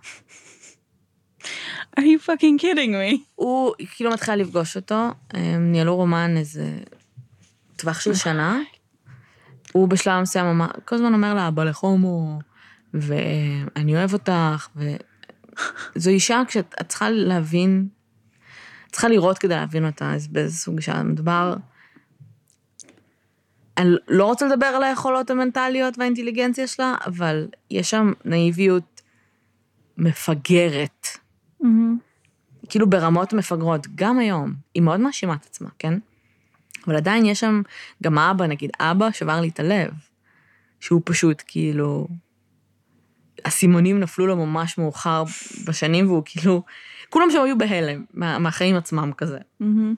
are you fucking kidding me? הוא, כאילו מתחילה לפגוש אותו, הם ניהלו רומן איזה טווח של שנה. הוא בשלב מסוים אמר, כל הזמן אומר לה, בא לחומו, ואני אוהב אותך, וזו אישה כשאת את צריכה להבין, צריכה לראות כדי להבין אותה, אז באיזה סוג אישה מדובר. אני לא רוצה לדבר על היכולות המנטליות והאינטליגנציה שלה, אבל יש שם נאיביות מפגרת. מהמם. כאילו ברמות מפגרות, גם היום, היא מאוד מאשימה את עצמה, כן? אבל עדיין יש שם, גם האבא, נגיד, אבא שבר לי את הלב, שהוא פשוט כאילו, הסימונים נפלו לו ממש מאוחר בשנים, והוא כאילו, כולם שם היו בהלם, מה, מהחיים עצמם כזה. מהמם.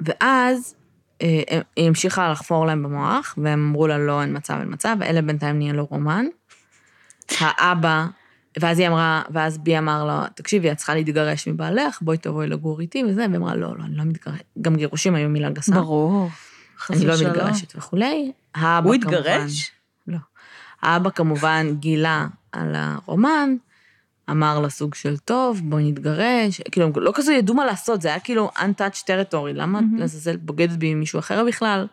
ואז אה, היא המשיכה לחפור להם במוח, והם אמרו לה, לא, אין מצב, אין מצב, ואלה בינתיים נהיה לו רומן. האבא, ואז היא אמרה, ואז בי אמר לו, תקשיבי, את צריכה להתגרש מבעלך, בואי תבואי לגור איתי וזה, והיא אמרה, לא, לא, אני לא מתגרשת. גם גירושים היו מילה גסה. ברור. אני לא. מתגרשת וכולי. האבא הוא כמובן... התגרש? לא. האבא כמובן גילה על הרומן, אמר לה סוג של טוב, בואי נתגרש, כאילו, לא כזה ידעו מה לעשות, זה היה כאילו untouched territory, למה מהמם. לעזאזל בוגדת בי עם מישהו אחר בכלל?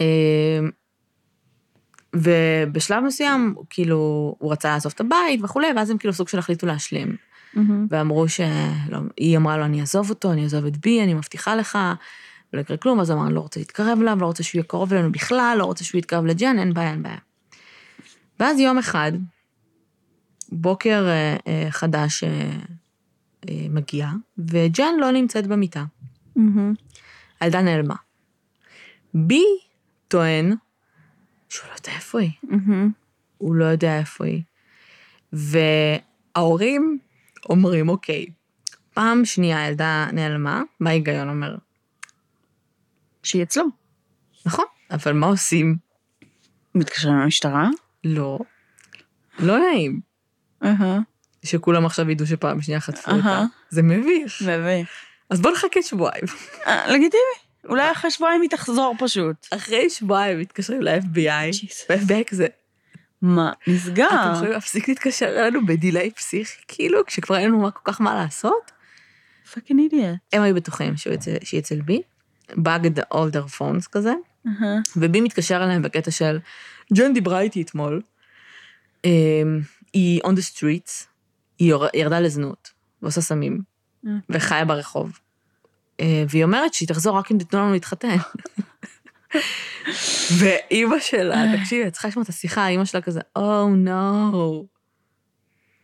אה, ובשלב מסוים, כאילו, הוא רצה לעזוב את הבית וכולי, ואז הם כאילו סוג של החליטו להשלים. מהמם. ואמרו שלא, היא אמרה לו, אני אעזוב אותו, אני אעזוב את בי, אני מבטיחה לך, ולא יקרה כלום, אז אמר, אני לא רוצה להתקרב אליו, לא רוצה שהוא יהיה קרוב אלינו בכלל, לא רוצה שהוא יתקרב לג'ן, אין בעיה, אין בעיה. ואז יום אחד, בוקר אה, אה, חדש אה, מגיע, וג'ן לא נמצאת במיטה. הילדה נעלמה. בי טוען שהוא לא יודע איפה היא. מהמם. הוא לא יודע איפה היא. וההורים אומרים, אוקיי, פעם שנייה הילדה נעלמה, מה ההיגיון אומר? שהיא אצלו. נכון, אבל מה עושים? מתקשרים למשטרה? לא. לא נעים. אהה. שכולם עכשיו ידעו שפעם שנייה חטפו אותה. אהה. זה מביך. מביך. אז בוא נחכה שבועיים. אה, לגיטימי. אולי אחרי שבועיים היא תחזור פשוט. אחרי שבועיים מתקשרים ל-FBI. ו-FBI כזה, מה? נסגר. אתם יכולים להפסיק להתקשר אלינו בדיליי פסיכי, כאילו, כשכבר אין לנו כל כך מה לעשות? Fucking idiot. הם היו בטוחים שהיא אצל בי, באגדולה פונס כזה, ובי מתקשר אליהם בקטע של, ג'ן דיברה איתי אתמול, אמ, היא on the streets, היא ירדה לזנות, ועושה סמים, אה. וחיה ברחוב. אה, והיא אומרת שהיא תחזור רק אם תיתנו לנו להתחתן. *laughs* ואימא שלה, תקשיבי, את צריכה לשמוע את השיחה, אימא שלה כזה, או נו,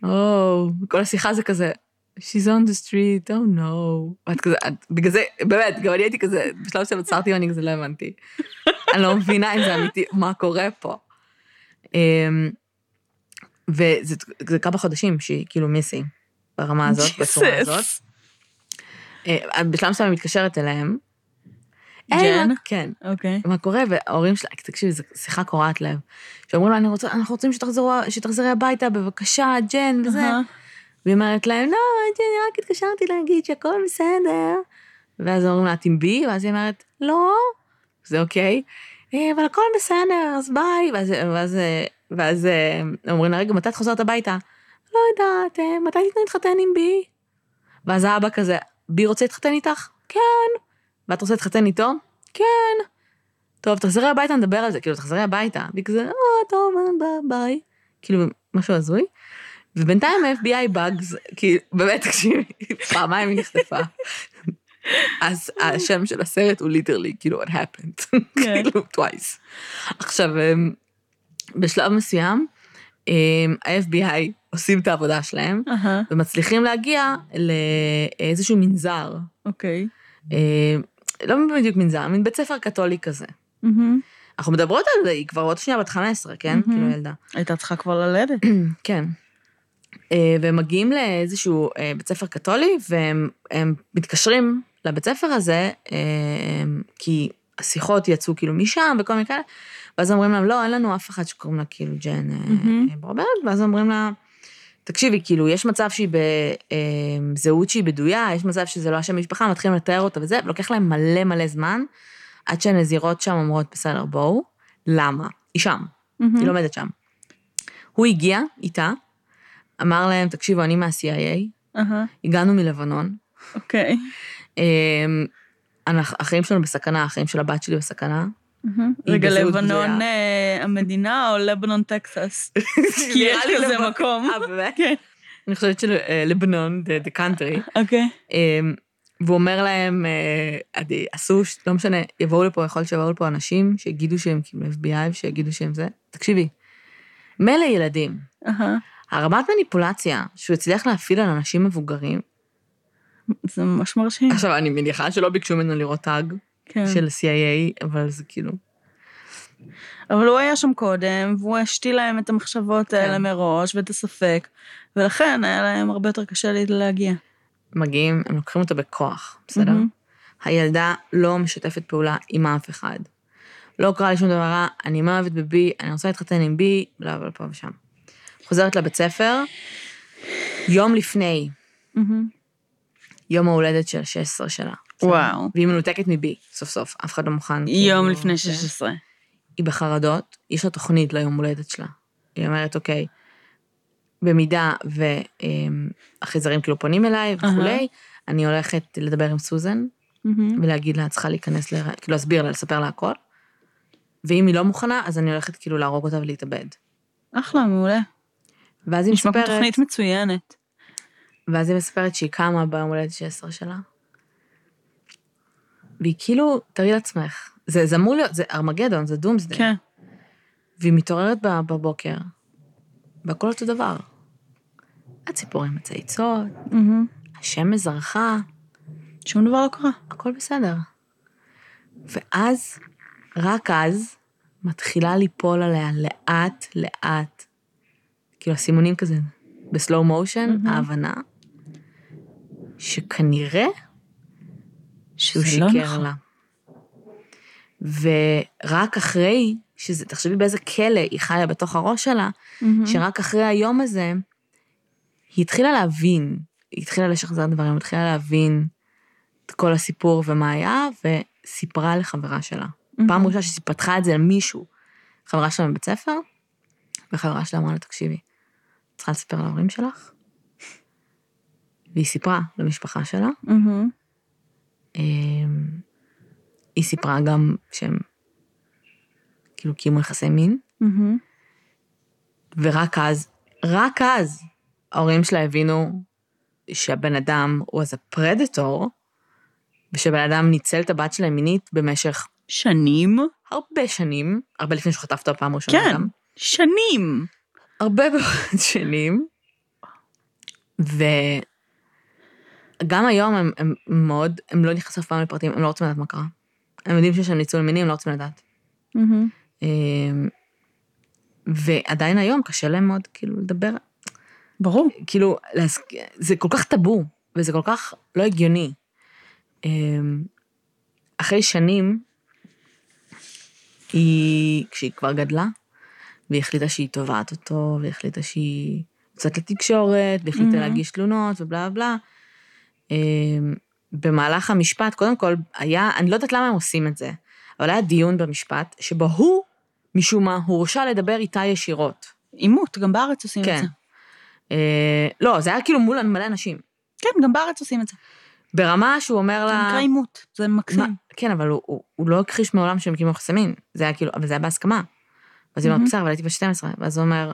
או, כל השיחה זה כזה, she's on the street, oh no. ואת כזה, את, בגלל זה, באמת, גם אני הייתי כזה, בשלב מסוים עצרתי ואני כזה לא הבנתי. אני לא מבינה אם זה אמיתי, מה קורה פה. וזה זה כמה חודשים שהיא כאילו מיסי, ברמה הזאת, בצורה. הזאת. אה, בשלב מסוים היא מתקשרת אליהם. "היי, ג'ן? כן. אוקיי. מה קורה, וההורים שלה, תקשיבי, זו שיחה קורעת לב. שאומרים לה, "אני רוצה- אנחנו רוצים שתחזרי הביתה, בבקשה, ג'ן, וזה. והיא אומרת להם, לא, אני רק התקשרתי להגיד שהכל בסדר. ואז אומרים לה, את עם בי? ואז היא אומרת, לא. זה אוקיי. "אה, אבל הכל בסדר, אז ביי. ואז, ואז, ואז אה, אומרים לה, רגע, מתי את חוזרת הביתה? לא יודעת, אה, מתי תתנו להתחתן עם בי? ואז האבא כזה, בי רוצה להתחתן איתך? כן. ואת רוצה להתחתן איתו? כן. טוב, תחזרי הביתה, נדבר על זה. כאילו, תחזרי הביתה. והיא כזה, אה, טוב, ביי. כאילו, משהו הזוי. ובינתיים ה-FBI bugs, כי באמת, תקשיבי, פעמיים היא נחטפה. אז השם של הסרט הוא literally, כאילו, what happened, כן. כאילו, twice. עכשיו, אמ, בשלב מסוים, אמ, ה-FBI עושים את העבודה שלהם, אהה. ומצליחים להגיע לאיזשהו מנזר. אוקיי. אה, לא בדיוק מנזר, מין בית ספר קתולי כזה. מהמם. אנחנו מדברות על זה, היא כבר עוד שנייה בת 15, כן? מהמם. כאילו ילדה. הייתה צריכה כבר ללדת. *clears throat* כן. אה, והם מגיעים לאיזשהו אה, בית ספר קתולי, והם הם מתקשרים לבית ספר הזה, אה, כי השיחות יצאו כאילו משם וכל מיני כאלה, ואז אומרים להם, לא, אין לנו אף אחד שקוראים לה כאילו ג'ן אה, מהמם. אה, ואז אומרים לה, תקשיבי, כאילו, יש מצב שהיא בזהות שהיא בדויה, יש מצב שזה לא השם משפחה, מתחילים לתאר אותה וזה, ולוקח להם מלא מלא זמן, עד שהנזירות שם אומרות, בסדר, בואו, למה? היא שם, מהמם. היא לומדת שם. הוא הגיע איתה, אמר להם, תקשיבו, אני מה-CIA, אהה. הגענו מלבנון, אוקיי. אמ, אנחנו- החיים שלנו בסכנה, החיים של הבת שלי בסכנה. רגע, לבנון. אה, המדינה או לבנון טקסס? *laughs* כי יש כזה. מקום. אה, באמת? כן. אני חושבת שלבנון, the country, אוקיי. אמ, והוא אומר להם, אה, עשו, לא משנה, יבואו לפה, יכול להיות שיבואו לפה אנשים שיגידו שהם כאילו FBI ושיגידו שהם זה. תקשיבי, מילא ילדים. הרמת מניפולציה שהוא הצליח להפעיל על אנשים מבוגרים, זה ממש מרשים. עכשיו, אני מניחה שלא ביקשו ממנו לראות טאג כן. של CIA, אבל זה כאילו... אבל הוא היה שם קודם, והוא השתיל להם את המחשבות האלה כן. מראש, ואת הספק, ולכן היה להם הרבה יותר קשה לי להגיע. מגיעים, הם לוקחים אותו בכוח, בסדר? מהמם. הילדה לא משתפת פעולה עם אף אחד. לא קרה לי שום דבר רע, אני מאוהבת בבי, אני רוצה להתחתן עם בי, בלה בלה פה ושם. חוזרת לבית ספר, יום לפני, מהמם. יום ההולדת של 16 שלה. וואו. והיא מנותקת מבי, סוף סוף, אף אחד לא מוכן. יום כאילו, לפני זה. 16. היא בחרדות, יש לה תוכנית ליום הולדת שלה. היא אומרת, אוקיי, במידה והחייזרים כאילו פונים אליי וכולי, אני הולכת לדבר עם סוזן. ולהגיד לה, את צריכה להיכנס, ל... כאילו להסביר לה, לספר לה הכל. ואם היא לא מוכנה, אז אני הולכת כאילו להרוג אותה ולהתאבד. אחלה, מעולה. ואז היא נשמע כמו מספרת, תוכנית מצוינת. ואז היא מספרת שהיא קמה ביום הולדת 16 שלה. והיא כאילו, תראי לעצמך, זה, זה אמור להיות, זה ארמגדון, זה דומסדי. כן. והיא מתעוררת בבוקר, והכל אותו דבר. הציפורים מצייצות, מהמם. השמש זרחה, שום דבר לא קרה. הכל בסדר. ואז, רק אז, מתחילה ליפול עליה לאט לאט, כאילו הסימונים כזה, בסלואו מושן, מהמם. ההבנה, שכנראה שהוא לא שיקר נכון. לה. ורק אחרי, שזה, תחשבי באיזה כלא היא חיה בתוך הראש שלה, מהמם. שרק אחרי היום הזה, היא התחילה להבין, היא התחילה לשחזר דברים, היא התחילה להבין את כל הסיפור ומה היה, וסיפרה לחברה שלה. מהמם. פעם ראשונה שהיא פתחה את זה למישהו, חברה שלה מבית ספר, וחברה שלה אמרה לה, תקשיבי, צריכה לספר להורים שלך? והיא סיפרה למשפחה שלה. אמ, היא סיפרה גם שהם כאילו קיימו יחסי מין, מהמם. ורק אז, רק אז, ההורים שלה הבינו שהבן אדם הוא אז הפרדטור, ושבן אדם ניצל את הבת שלהם מינית במשך שנים? הרבה שנים, הרבה לפני שהוא חטף אותה פעם ראשונה כן. גם, שנים. הרבה מאוד שנים, וגם היום הם, הם מאוד, הם לא נכנסו אף פעם לפרטים, הם לא רוצים לדעת מה קרה. הם יודעים שיש שם ניצול מיני, הם לא רוצים לדעת. אמ, ועדיין היום קשה להם מאוד כאילו לדבר ברור. כאילו, להס... זה כל כך טאבו, וזה כל כך לא הגיוני. אמ, אחרי שנים, היא, כשהיא כבר גדלה, והיא החליטה שהיא תובעת אותו, והיא החליטה שהיא יוצאת לתקשורת, והחליטה מהמם. להגיש תלונות, ובלה בלה. אמ, במהלך המשפט, קודם כל, היה, אני לא יודעת למה הם עושים את זה, אבל היה דיון במשפט, שבו הוא, משום מה, הורשע לדבר איתה ישירות. עימות, גם בארץ עושים את כן. זה. אה, לא, זה היה כאילו מול מלא אנשים. כן, גם בארץ עושים את זה. ברמה שהוא אומר זה לה... נקרא עימות, זה מקסים. מה- כן, אבל הוא, הוא, הוא לא הכחיש מעולם שהם קיימו יחסי מין. זה היה כאילו, אבל זה היה בהסכמה. ואז היא אומרת. בסדר, אבל הייתי בת 12. ואז הוא אומר,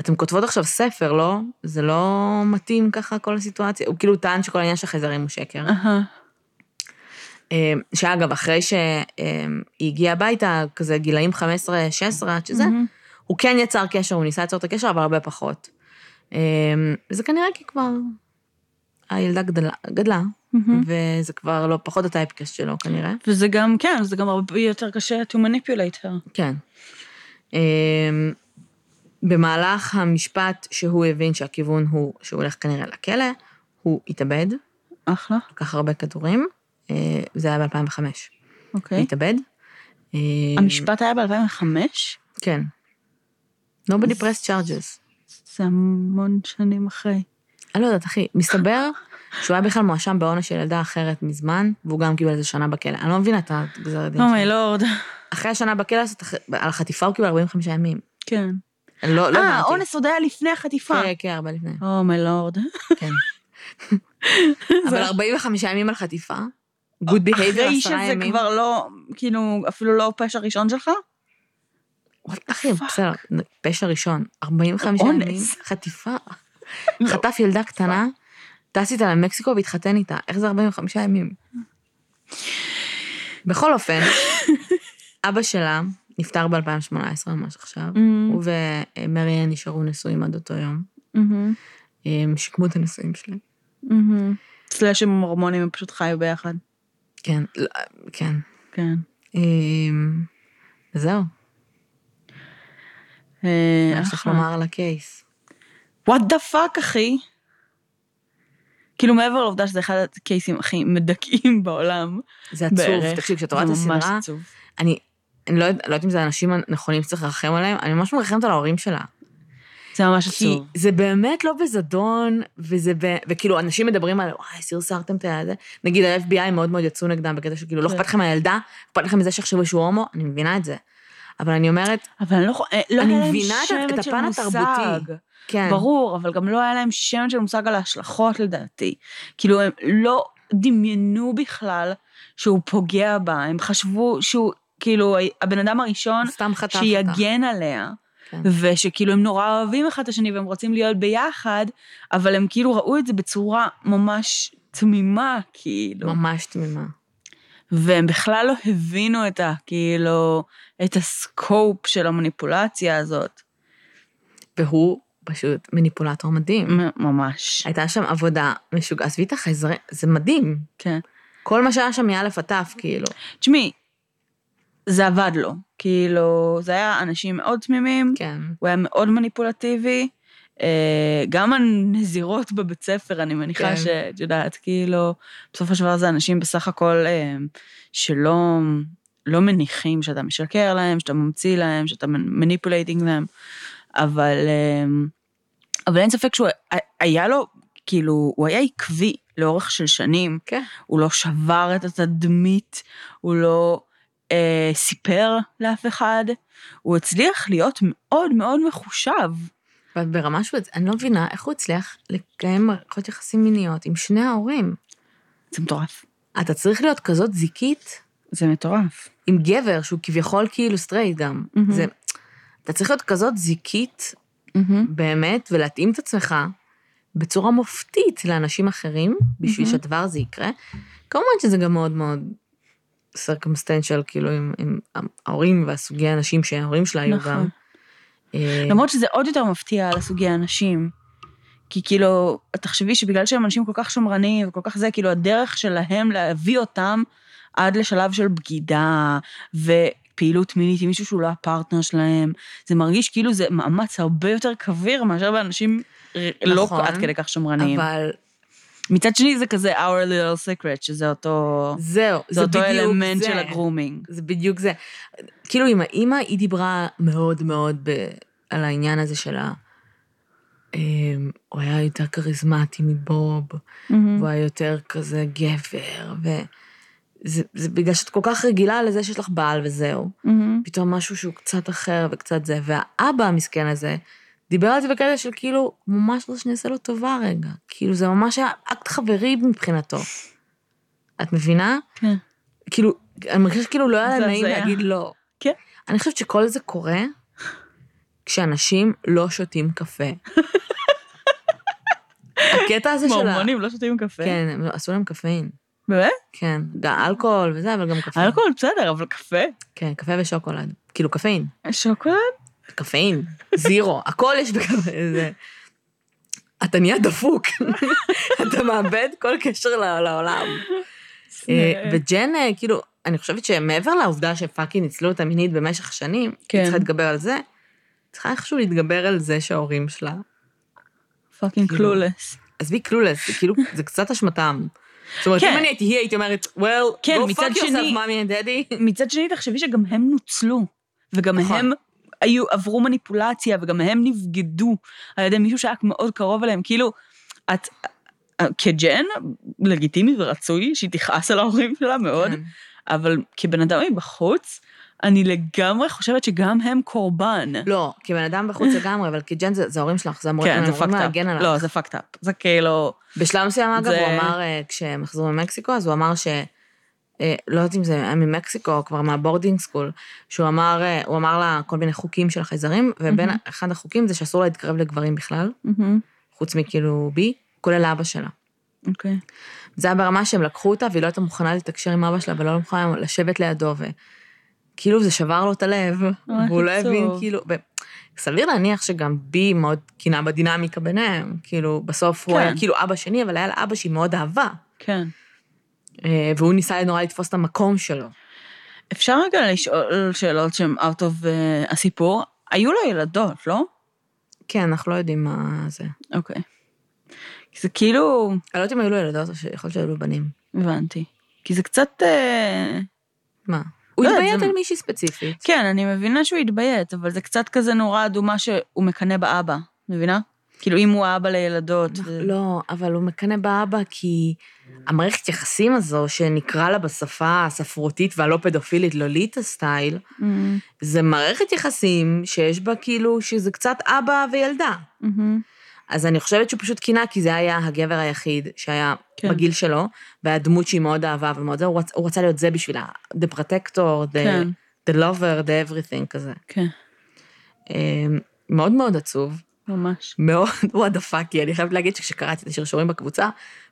אתם כותבות עכשיו ספר, לא? זה לא מתאים ככה כל הסיטואציה. הוא כאילו טען שכל העניין של החייזרים הוא שקר. אה, שאגב, אחרי שהיא הגיעה הביתה, כזה גילאים 15-16, עד שזה. הוא כן יצר קשר, הוא ניסה ליצור את הקשר, אבל הרבה פחות. אה, וזה כנראה כי כבר הילדה גדלה, גדלה. וזה כבר לא פחות הטייפקסט שלו כנראה. וזה גם, כן, זה גם הרבה יותר קשה to manipulate her. כן. במהלך המשפט שהוא הבין שהכיוון הוא שהוא הולך כנראה לכלא, הוא התאבד, אחלה, לקח הרבה כדורים, אה, זה היה ב-2005. אוקיי. התאבד. אמ, המשפט היה ב-2005? כן. Nobody pressed charges. זה המון שנים אחרי. אני לא יודעת, אחי, מסתבר שהוא היה בכלל מואשם בעונש של ילדה אחרת מזמן, והוא גם קיבל איזה שנה בכלא. אני לא מבינה את הגזר הדין שלו. אומייי לורד. אחרי השנה בכלא, על החטיפה הוא קיבל 45 ימים. כן. לא, לא אה, הבנתי. האונס עוד היה לפני החטיפה. כן, כן, הרבה לפני. אומייי לורד. כן. *laughs* אבל 45 ימים על חטיפה, behavior, אחרי עשרה שזה ימים. כבר לא, כאילו, אפילו לא פשע ראשון שלך? אחי, בסדר, פשע ראשון, 45 אונס. ימים, חטיפה. חטף ילדה קטנה, טס איתה למקסיקו והתחתן איתה, איך זה 45 ימים? בכל אופן, *laughs* אבא שלה נפטר ב-2018, ממש עכשיו, Mm. הוא ומריאן נשארו נשואים עד אותו יום. מהמם, הם שיקמו את הנישואים שלהם. מהמם. slash עם הורמונים, הם פשוט חיו ביחד. כן, לא, כן. כן. אמ, וזהו, אה, מה יש לך. לומר על ה case? What the fuck, אחי? כאילו, מעבר לעובדה שזה אחד הקייסים הכי מדכאים בעולם. זה עצוב. בערך. תקשיב, כשאתה רואה את הסדרה. אני אני לא לא יודעת אם זה האנשים הנכונים שצריך לרחם עליהם, אני ממש מרחמת על ההורים שלה. זה ממש כי עצוב. זה באמת לא בזדון, וזה ב... וכאילו, אנשים מדברים על, וואי, סרסרתם את הזה. נגיד, ה-FBI מאוד מאוד יצאו נגדם בקטע שכאילו, לא כן. אכפת לכם מהילדה, אכפת לכם מזה שיחשבו שהוא הומו, אני מבינה את זה. אבל אני אומרת, אבל אני לא אה, לא אני מבינה את- הפן. התרבותי. כן. ברור, אבל גם לא היה להם שמץ של מושג על ההשלכות לדעתי. כאילו, הם לא דמיינו בכלל שהוא פוגע בה, הם חשבו שהוא, כאילו, הבן אדם הראשון סתם חטף אותה. שיגן עליה. כן. ושכאילו הם נורא אוהבים אחד את השני והם רוצים להיות ביחד, אבל הם כאילו ראו את זה בצורה ממש תמימה, כאילו. ממש תמימה. והם בכלל לא הבינו את ה... כאילו, את הסקופ של המניפולציה הזאת. והוא פשוט מניפולטור מדהים. ממש. הייתה שם עבודה משוגעת, עזבי את החייזרים, זה מדהים. כן. כל מה שהיה שם מאלף עד תף, כאילו. תשמעי, זה עבד לו. כאילו, זה היה אנשים מאוד תמימים, כן. הוא היה מאוד מניפולטיבי. אה, גם הנזירות בבית ספר, אני מניחה כן. שאת יודעת, כאילו, של דבר זה אנשים בסך הכל אה, שלא לא מניחים שאתה משקר להם, שאתה ממציא להם, שאתה manipulating להם, אבל, אה, אבל אין ספק שהוא היה לו, כאילו, הוא היה עקבי לאורך של שנים. כן. הוא לא שבר את התדמית, הוא לא אה, סיפר לאף אחד, הוא הצליח להיות מאוד מאוד מחושב. אבל ברמה שהוא, אני לא מבינה איך הוא הצליח לקיים מערכות יחסים מיניות עם שני ההורים. זה מטורף. אתה צריך להיות כזאת זיקית זה מטורף. עם גבר שהוא כביכול כאילו סטרייט גם. מהמם. זה, אתה צריך להיות כזאת זיקית באמת ולהתאים את עצמך בצורה מופתית לאנשים אחרים בשביל מהמם. שהדבר הזה יקרה. כמובן שזה גם מאוד מאוד circumstantial, כאילו עם, עם ההורים והסוגי האנשים שההורים שלה היו נכון. גם. אה, למרות שזה עוד יותר מפתיע על הסוגי האנשים. כי כאילו, תחשבי שבגלל שהם אנשים כל כך שמרנים וכל כך זה, כאילו הדרך שלהם להביא אותם עד לשלב של בגידה ופעילות מינית עם מישהו שהוא לא הפרטנר שלהם, זה מרגיש כאילו זה מאמץ הרבה יותר כביר מאשר באנשים לא נכון, עד כדי כך שמרנים. אבל מצד שני זה כזה our little secret, שזה אותו, זהו, זה זה אותו אלמנט זה. של הגרומינג. זה בדיוק זה. כאילו עם האימא, היא דיברה מאוד מאוד ב, על העניין הזה של ה... אמ, הוא היה יותר כריזמטי מבוב, מהמם. והוא היה יותר כזה גבר, וזה זה בגלל שאת כל כך רגילה לזה שיש לך בעל וזהו. מהמם. פתאום משהו שהוא קצת אחר וקצת זה, והאבא המסכן הזה, דיבר על זה בקטע של כאילו, ממש רוצה שאני אעשה לו טובה רגע. כאילו, זה ממש היה אקט חברי מבחינתו. את מבינה? כן. כאילו, אני מרגישה שכאילו לא היה זה נעים. להגיד לא. כן. אני חושבת שכל זה קורה כשאנשים לא שותים קפה. הקטע הזה של ה... מורמונים לא שותים קפה. כן, הם עשו להם קפאין. באמת? כן, גם אלכוהול וזה, אבל גם קפה. אלכוהול בסדר, אבל קפה? כן, קפה ושוקולד. כאילו קפאין. שוקולד? קפאין, זירו, הכל יש בקפה. זה... אתה נהיה דפוק, *laughs* אתה מאבד כל קשר לעולם. אה, וג'ן, אה, כאילו, אני חושבת שמעבר לעובדה ש fucking ניצלו אותה מינית במשך שנים, כן. היא צריכה להתגבר על זה, צריכה איכשהו להתגבר על זה שההורים שלה, fucking כאילו, clueless. עזבי clueless, כאילו, זה קצת אשמתם. זאת אומרת, כן. אם אני הייתי היא, הייתי אומרת, well, כן, go fuck yourself, mommy and daddy. מצד שני, תחשבי שגם הם נוצלו, וגם נכון. הם היו, עברו מניפולציה, וגם הם נבגדו על ידי מישהו שהיה מאוד קרוב אליהם. כאילו, את, כג'ן, לגיטימי ורצוי שהיא תכעס על ההורים שלה מאוד, כן. אבל כבן אדם מבחוץ, אני לגמרי חושבת שגם הם קורבן. לא, כבן אדם בחוץ לגמרי, אבל כג'ן זה זה ההורים שלך, זה אמורים כן, זה להגן. עליו. לא, זה fucked up. זה כאילו... בשלב מסוים, אגב, זה- הוא אמר, אה, כשהם חזרו ממקסיקו, אז הוא אמר ש... אה, לא יודעת אם זה היה ממקסיקו או כבר מה boarding school, שהוא אמר, אה, הוא אמר לה כל מיני חוקים של החייזרים, ובין מהמם. אחד החוקים זה שאסור לה להתקרב לגברים בכלל, מהמם. חוץ מכאילו בי, כולל אבא שלה. אוקיי. זה היה ברמה שהם לקחו אותה והיא לא הייתה מוכנה לתקשר עם אבא שלה ולא מוכנה לשבת לידו, וכאילו זה שבר לו את הלב, והוא לא. הבין, כאילו, ו... סביר להניח שגם בי מאוד קינה בדינמיקה ביניהם. כאילו, בסוף הוא כן. היה כאילו אבא שני, אבל היה לה אבא שהיא מאוד אהבה. כן. אה, והוא ניסה נורא לתפוס את המקום שלו. אפשר רגע לשאול שאלות שהן out of uh, הסיפור. היו לו ילדות, לא? כן, אנחנו לא יודעים מה זה. אוקיי. כי זה כאילו, אני לא יודעת אם היו לו ילדות או שיכול להיות שהיו לו בנים. הבנתי. כי זה קצת... אה, מה? הוא לא התביית זה- על מישהי ספציפית. כן, אני מבינה שהוא התביית, אבל זה קצת כזה נורא אדומה שהוא מקנא באבא, מבינה? כאילו, אם הוא האבא לילדות. ו- לא, אבל הוא מקנא באבא כי המערכת יחסים הזו, שנקרא לה בשפה הספרותית והלא פדופילית לוליטה סטייל, מהמם, זה מערכת יחסים שיש בה כאילו, שזה קצת אבא וילדה. מהמם. אז אני חושבת שהוא פשוט קינה, כי זה היה הגבר היחיד שהיה כן. כן. בגיל שלו, והדמות שהיא מאוד אהבה ומאוד זה, הוא, רצ, הוא רצה להיות זה בשבילה, the protector, the, כן. the lover, the everything כזה. כן, אמ, מאוד מאוד עצוב, ממש. מאוד what the fuck, כי אני חייבת להגיד שכשקראתי את השרשורים בקבוצה,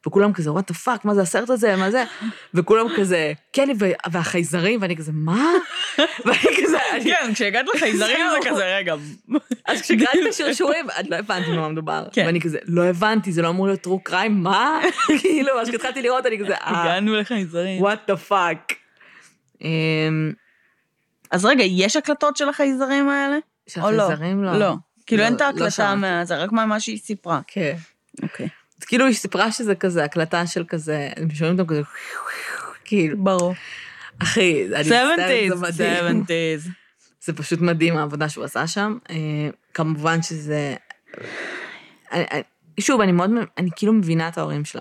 וכולם כזה, what the fuck, מה זה הסרט הזה, מה זה? *laughs* וכולם כזה, כן, והחייזרים, ואני כזה, מה? *laughs* ואני כזה, כן, כשהגעת לחייזרים *laughs* זה. כזה, רגע. אז כשקראתי את השרשורים, אני לא הבנתי במה מדובר. כן. ואני כזה, לא הבנתי, זה לא אמור להיות true crime, מה? כאילו, אז כשהתחלתי לראות, אני כזה, אה, הגענו לחייזרים. what the fuck. אמ, אז רגע, יש הקלטות של החייזרים האלה? של לא? החייזרים לא. לא. כאילו לא, אין את לא ההקלטה שמעתי. מה... זה רק מה שהיא סיפרה. כן. אוקיי. אז כאילו, היא סיפרה שזה כזה, הקלטה של כזה, הם שומעים אותם כזה, כאילו, ברור. אחי, אני מצטערת, 70's, זה מדהים. 70's. זה פשוט מדהים העבודה שהוא עשה שם. אה, כמובן שזה... אני- אני- שוב, אני מאוד, אני כאילו מבינה את ההורים שלה.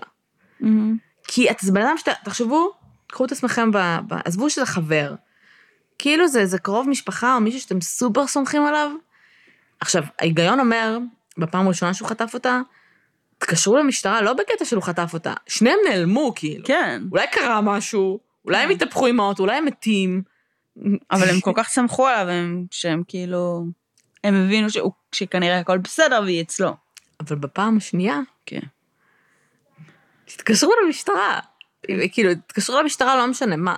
כי את זה בן אדם שאתה, תחשבו, קחו את עצמכם, ב, ב, עזבו שזה חבר. כאילו זה, זה קרוב משפחה או מישהו שאתם סופר סומכים עליו. עכשיו, ההיגיון אומר, בפעם הראשונה שהוא חטף אותה, תתקשרו למשטרה, לא בקטע שהוא חטף אותה, שניהם נעלמו, כאילו. כן. אולי קרה משהו, אולי הם התהפכו עם האוטו, אולי הם מתים. אבל הם כל כך סמכו עליו, הם- שהם כאילו... הם הבינו שהוא- שכנראה הכל בסדר והיא אצלו. אבל בפעם השנייה, כן. תתקשרו למשטרה. כאילו, תתקשרו למשטרה, לא משנה מה.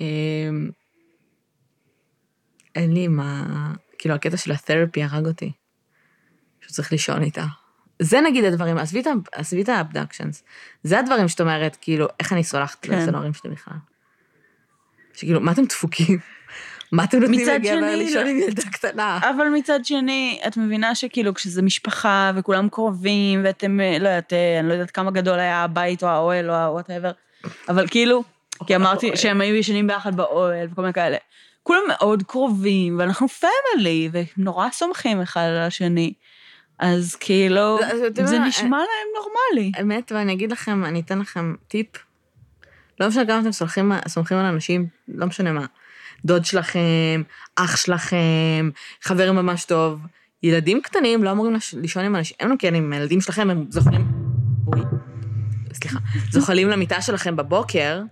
אמ, אין לי מה... כאילו, הקטע של התרפי הרג אותי. שהוא צריך לישון איתה. זה נגיד הדברים, עזבי את האבדקשנס. זה הדברים שאת אומרת, כאילו, איך אני סולחת כן. להורים שלי בכלל. שכאילו, מה אתם דפוקים? מה אתם נותנים לגבר שני, לישון לא- עם ילדה קטנה? אבל מצד שני, את מבינה שכאילו כשזה משפחה וכולם קרובים ואתם, אה, לא יודעת, אה, אני לא יודעת כמה גדול היה הבית או האוהל או ה-whatever, אבל כאילו, כי אמרתי האוהל. שהם היו ישנים ביחד באוהל וכל מיני כאלה. כולם מאוד קרובים ואנחנו פמילי ונורא סומכים אחד על השני. אז כאילו, זה- זה יודעים, נשמע להם נורמלי. האמת, ואני אגיד לכם, אני אתן לכם טיפ. לא משנה כמה אתם סומכים, סומכים על אנשים, לא משנה מה. דוד שלכם, אח שלכם, חבר ממש טוב. ילדים קטנים לא אמורים לש- לישון עם אנשים, הם לא כן עם הילדים שלכם, הם זוכרים, אוי, סליחה, זוחלים למיטה שלכם בבוקר,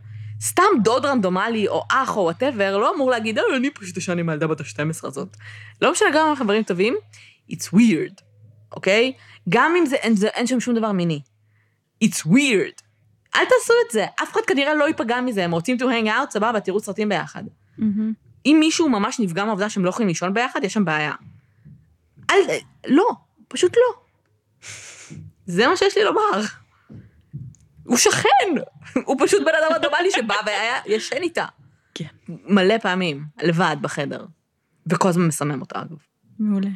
סתם דוד רנדומלי או אח או whatever, לא אמור להגיד, אה, אני פשוט אשן עם הילדה בת ה-12 הזאת. לא משנה גם אם חברים טובים, it's weird, אוקיי? גם אם זה, אין, זה, אין שם שום דבר מיני. It's weird. אל תעשו את זה, אף אחד כנראה לא ייפגע מזה, הם רוצים to hang out, סבבה, תראו סרטים ביחד. מהמם. אם מישהו ממש נפגע מהעובדה שהם לא יכולים לישון ביחד, יש שם בעיה. אל, לא, פשוט לא. זה מה שיש לי לומר. הוא שכן, הוא פשוט בן אדם אדומלי שבא והיה ישן איתה. כן. מלא פעמים, לבד בחדר. וכל הזמן מסמם אותה, אגב. מעולה.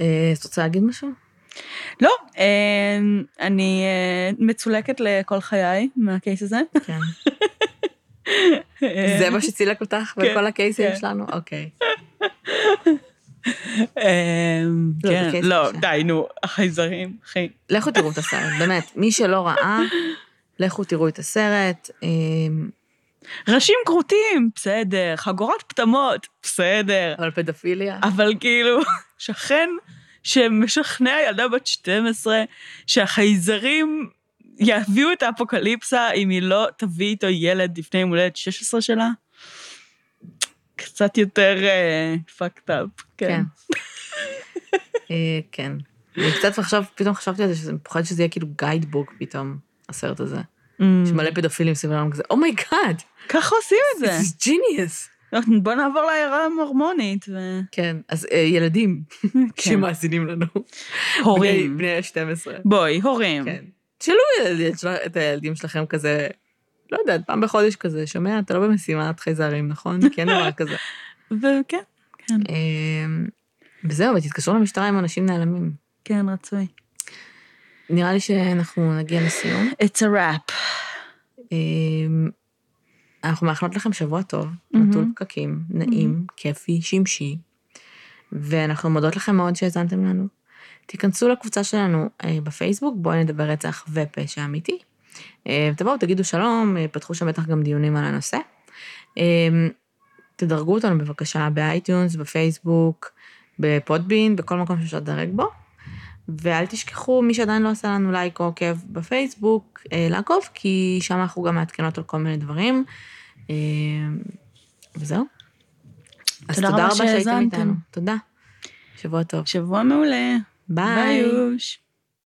אה, את רוצה להגיד משהו? לא, אה, אני אה, מצולקת לכל חיי מהקייס הזה. כן. *laughs* זה מה שצילק אותך כן, בכל הקייסים כן. שלנו? אוקיי. *laughs* אמ, לא, כן, לא. די, נו, החייזרים, אחי. לכו תראו את הסרט, *laughs* באמת. מי שלא ראה, לכו תראו את הסרט. אמ, ראשים כרותים, בסדר, חגורת פטמות, בסדר, אבל פדופיליה. אבל כאילו, *laughs* שכן שמשכנע ילדה בת 12 שהחייזרים יביאו את האפוקליפסה אם היא לא תביא איתו ילד לפני יום הולדת 16 שלה, קצת יותר fucked up, כן. כן. אה, כן. אני קצת עכשיו, פתאום חשבתי על זה, שזה פוחד שזה יהיה כאילו guidebook פתאום, הסרט הזה. Mm. יש מלא פדופילים סביב העולם כזה, oh my god, ככה עושים את זה. is genius. בוא נעבור לעיירה המורמונית. ו... כן, אז אה, ילדים *laughs* כן. שמאזינים לנו. הורים. בני- בני ה-12. בואי, הורים. כן. תשאלו את הילדים שלכם כזה, לא יודעת, פעם בחודש כזה, שומע? אתה לא במשימת חייזרים, נכון? כי אין דבר כזה. *laughs* וכן, כן, אמ, וזהו, ותתקשרו למשטרה אם אנשים נעלמים. כן, רצוי. נראה לי שאנחנו נגיע לסיום. It's a wrap. אמ, אנחנו מאחלות לכם שבוע טוב, מהמם. נטול פקקים, נעים, כיפי, שמשי, ואנחנו מודות לכם מאוד שהאזנתם לנו. תיכנסו לקבוצה שלנו אה, בפייסבוק, בואי נדבר רצח ופשע אמיתי. אה, תבואו, תגידו שלום, אה, פתחו שם בטח גם דיונים על הנושא. אה, תדרגו אותנו בבקשה ב iTunes, בפייסבוק, ב Podbean, בכל מקום שאפשר לדרג בו. ואל תשכחו, מי שעדיין לא עשה לנו לייק או עוקב בפייסבוק, לעקוב, כי שם אנחנו גם מעדכנות על כל מיני דברים. וזהו. אז תודה רבה שהייתם. איתנו. תודה. שבוע טוב. שבוע מעולה. ביי. ביי.